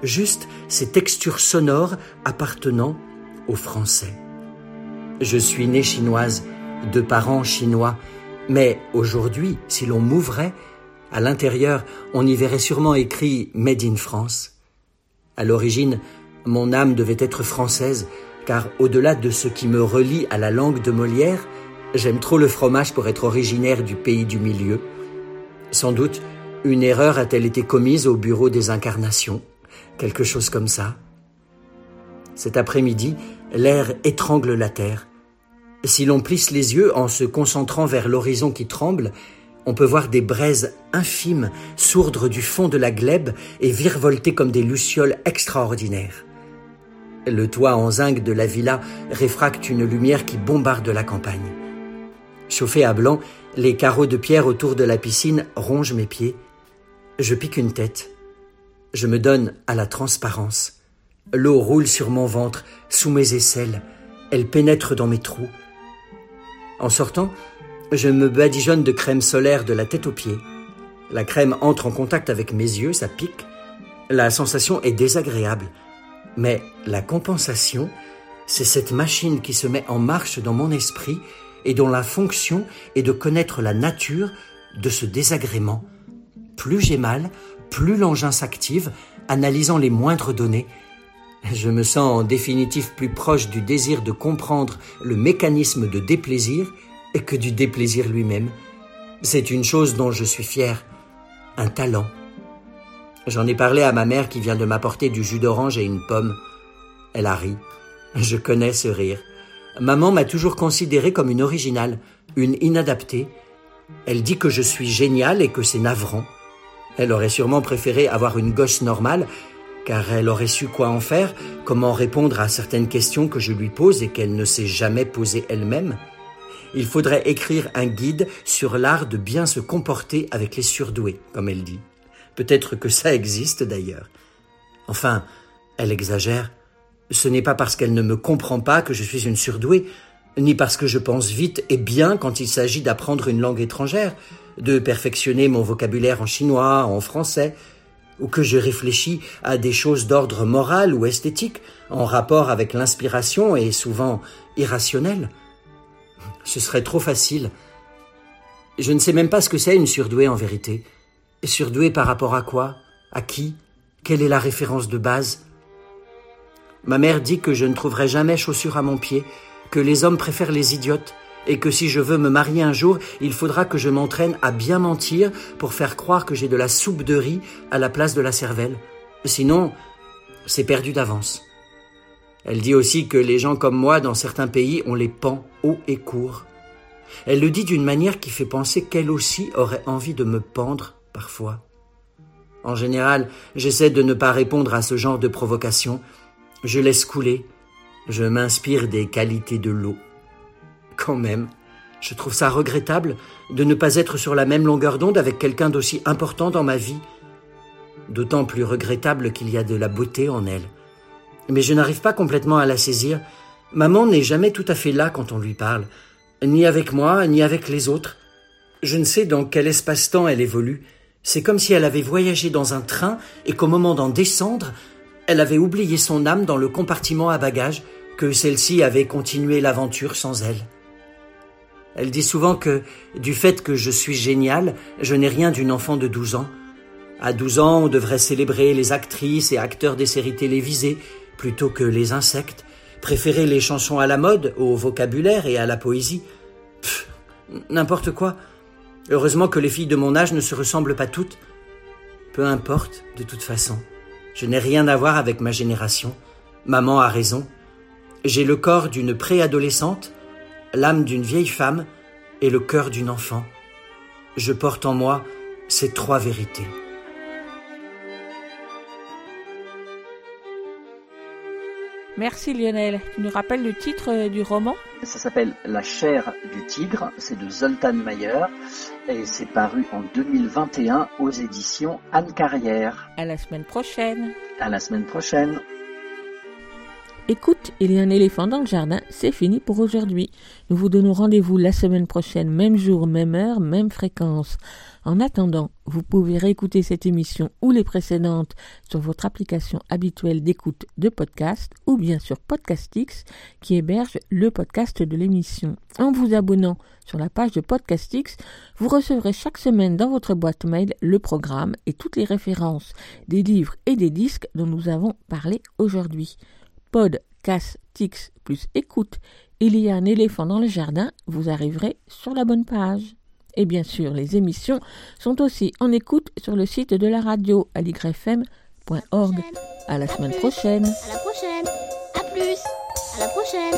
S15: juste ces textures sonores appartenant aux Français. Je suis née chinoise, de parents chinois, mais aujourd'hui, si l'on m'ouvrait, à l'intérieur, on y verrait sûrement écrit Made in France. À l'origine, mon âme devait être française, car au-delà de ce qui me relie à la langue de Molière, j'aime trop le fromage pour être originaire du pays du milieu. Sans doute, une erreur a-t-elle été commise au bureau des incarnations Quelque chose comme ça Cet après-midi, l'air étrangle la terre. Si l'on plisse les yeux en se concentrant vers l'horizon qui tremble, on peut voir des braises infimes sourdre du fond de la glèbe et virevolter comme des lucioles extraordinaires. Le toit en zinc de la villa réfracte une lumière qui bombarde la campagne. Chauffé à blanc, les carreaux de pierre autour de la piscine rongent mes pieds. Je pique une tête. Je me donne à la transparence. L'eau roule sur mon ventre, sous mes aisselles. Elle pénètre dans mes trous. En sortant, je me badigeonne de crème solaire de la tête aux pieds. La crème entre en contact avec mes yeux, ça pique. La sensation est désagréable. Mais la compensation, c'est cette machine qui se met en marche dans mon esprit et dont la fonction est de connaître la nature de ce désagrément plus j'ai mal, plus l'engin s'active, analysant les moindres données. Je me sens en définitive plus proche du désir de comprendre le mécanisme de déplaisir que du déplaisir lui-même. C'est une chose dont je suis fier, un talent. J'en ai parlé à ma mère qui vient de m'apporter du jus d'orange et une pomme. Elle a ri. Je connais ce rire. Maman m'a toujours considéré comme une originale, une inadaptée. Elle dit que je suis génial et que c'est navrant. Elle aurait sûrement préféré avoir une gosse normale, car elle aurait su quoi en faire, comment répondre à certaines questions que je lui pose et qu'elle ne s'est jamais posées elle-même. Il faudrait écrire un guide sur l'art de bien se comporter avec les surdoués, comme elle dit. Peut-être que ça existe d'ailleurs. Enfin, elle exagère. Ce n'est pas parce qu'elle ne me comprend pas que je suis une surdouée, ni parce que je pense vite et bien quand il s'agit d'apprendre une langue étrangère de perfectionner mon vocabulaire en chinois, en français. Ou que je réfléchis à des choses d'ordre moral ou esthétique, en rapport avec l'inspiration et souvent irrationnelle. Ce serait trop facile. Je ne sais même pas ce que c'est une surdouée en vérité. Surdouée par rapport à quoi? À qui? Quelle est la référence de base? Ma mère dit que je ne trouverai jamais chaussures à mon pied, que les hommes préfèrent les idiotes, et que si je veux me marier un jour, il faudra que je m'entraîne à bien mentir pour faire croire que j'ai de la soupe de riz à la place de la cervelle. Sinon, c'est perdu d'avance. Elle dit aussi que les gens comme moi dans certains pays ont les pans hauts et courts. Elle le dit d'une manière qui fait penser qu'elle aussi aurait envie de me pendre parfois. En général, j'essaie de ne pas répondre à ce genre de provocation. Je laisse couler. Je m'inspire des qualités de l'eau. Quand même, je trouve ça regrettable de ne pas être sur la même longueur d'onde avec quelqu'un d'aussi important dans ma vie. D'autant plus regrettable qu'il y a de la beauté en elle. Mais je n'arrive pas complètement à la saisir. Maman n'est jamais tout à fait là quand on lui parle, ni avec moi, ni avec les autres. Je ne sais dans quel espace-temps elle évolue. C'est comme si elle avait voyagé dans un train et qu'au moment d'en descendre, elle avait oublié son âme dans le compartiment à bagages, que celle-ci avait continué l'aventure sans elle. Elle dit souvent que, du fait que je suis génial, je n'ai rien d'une enfant de 12 ans. À 12 ans, on devrait célébrer les actrices et acteurs des séries télévisées plutôt que les insectes, préférer les chansons à la mode, au vocabulaire et à la poésie. N'importe quoi. Heureusement que les filles de mon âge ne se ressemblent pas toutes. Peu importe, de toute façon. Je n'ai rien à voir avec ma génération. Maman a raison. J'ai le corps d'une préadolescente l'âme d'une vieille femme et le cœur d'une enfant. Je porte en moi ces trois vérités.
S2: Merci Lionel. Tu nous rappelles le titre euh, du roman?
S14: Ça s'appelle La chair du tigre, c'est de Zoltan Mayer et c'est paru en 2021 aux éditions Anne Carrière.
S2: À la semaine prochaine.
S14: À la semaine prochaine.
S2: Écoute, il y a un éléphant dans le jardin, c'est fini pour aujourd'hui. Nous vous donnons rendez-vous la semaine prochaine, même jour, même heure, même fréquence. En attendant, vous pouvez réécouter cette émission ou les précédentes sur votre application habituelle d'écoute de podcast ou bien sur Podcastix qui héberge le podcast de l'émission. En vous abonnant sur la page de Podcastix, vous recevrez chaque semaine dans votre boîte mail le programme et toutes les références des livres et des disques dont nous avons parlé aujourd'hui pod, casse, tix plus écoute, il y a un éléphant dans le jardin, vous arriverez sur la bonne page. Et bien sûr, les émissions sont aussi en écoute sur le site de la radio à ligrefm.org. À la semaine prochaine.
S1: À la prochaine. À plus. À la prochaine.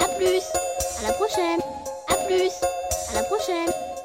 S1: À plus. À la prochaine. À plus. À la prochaine.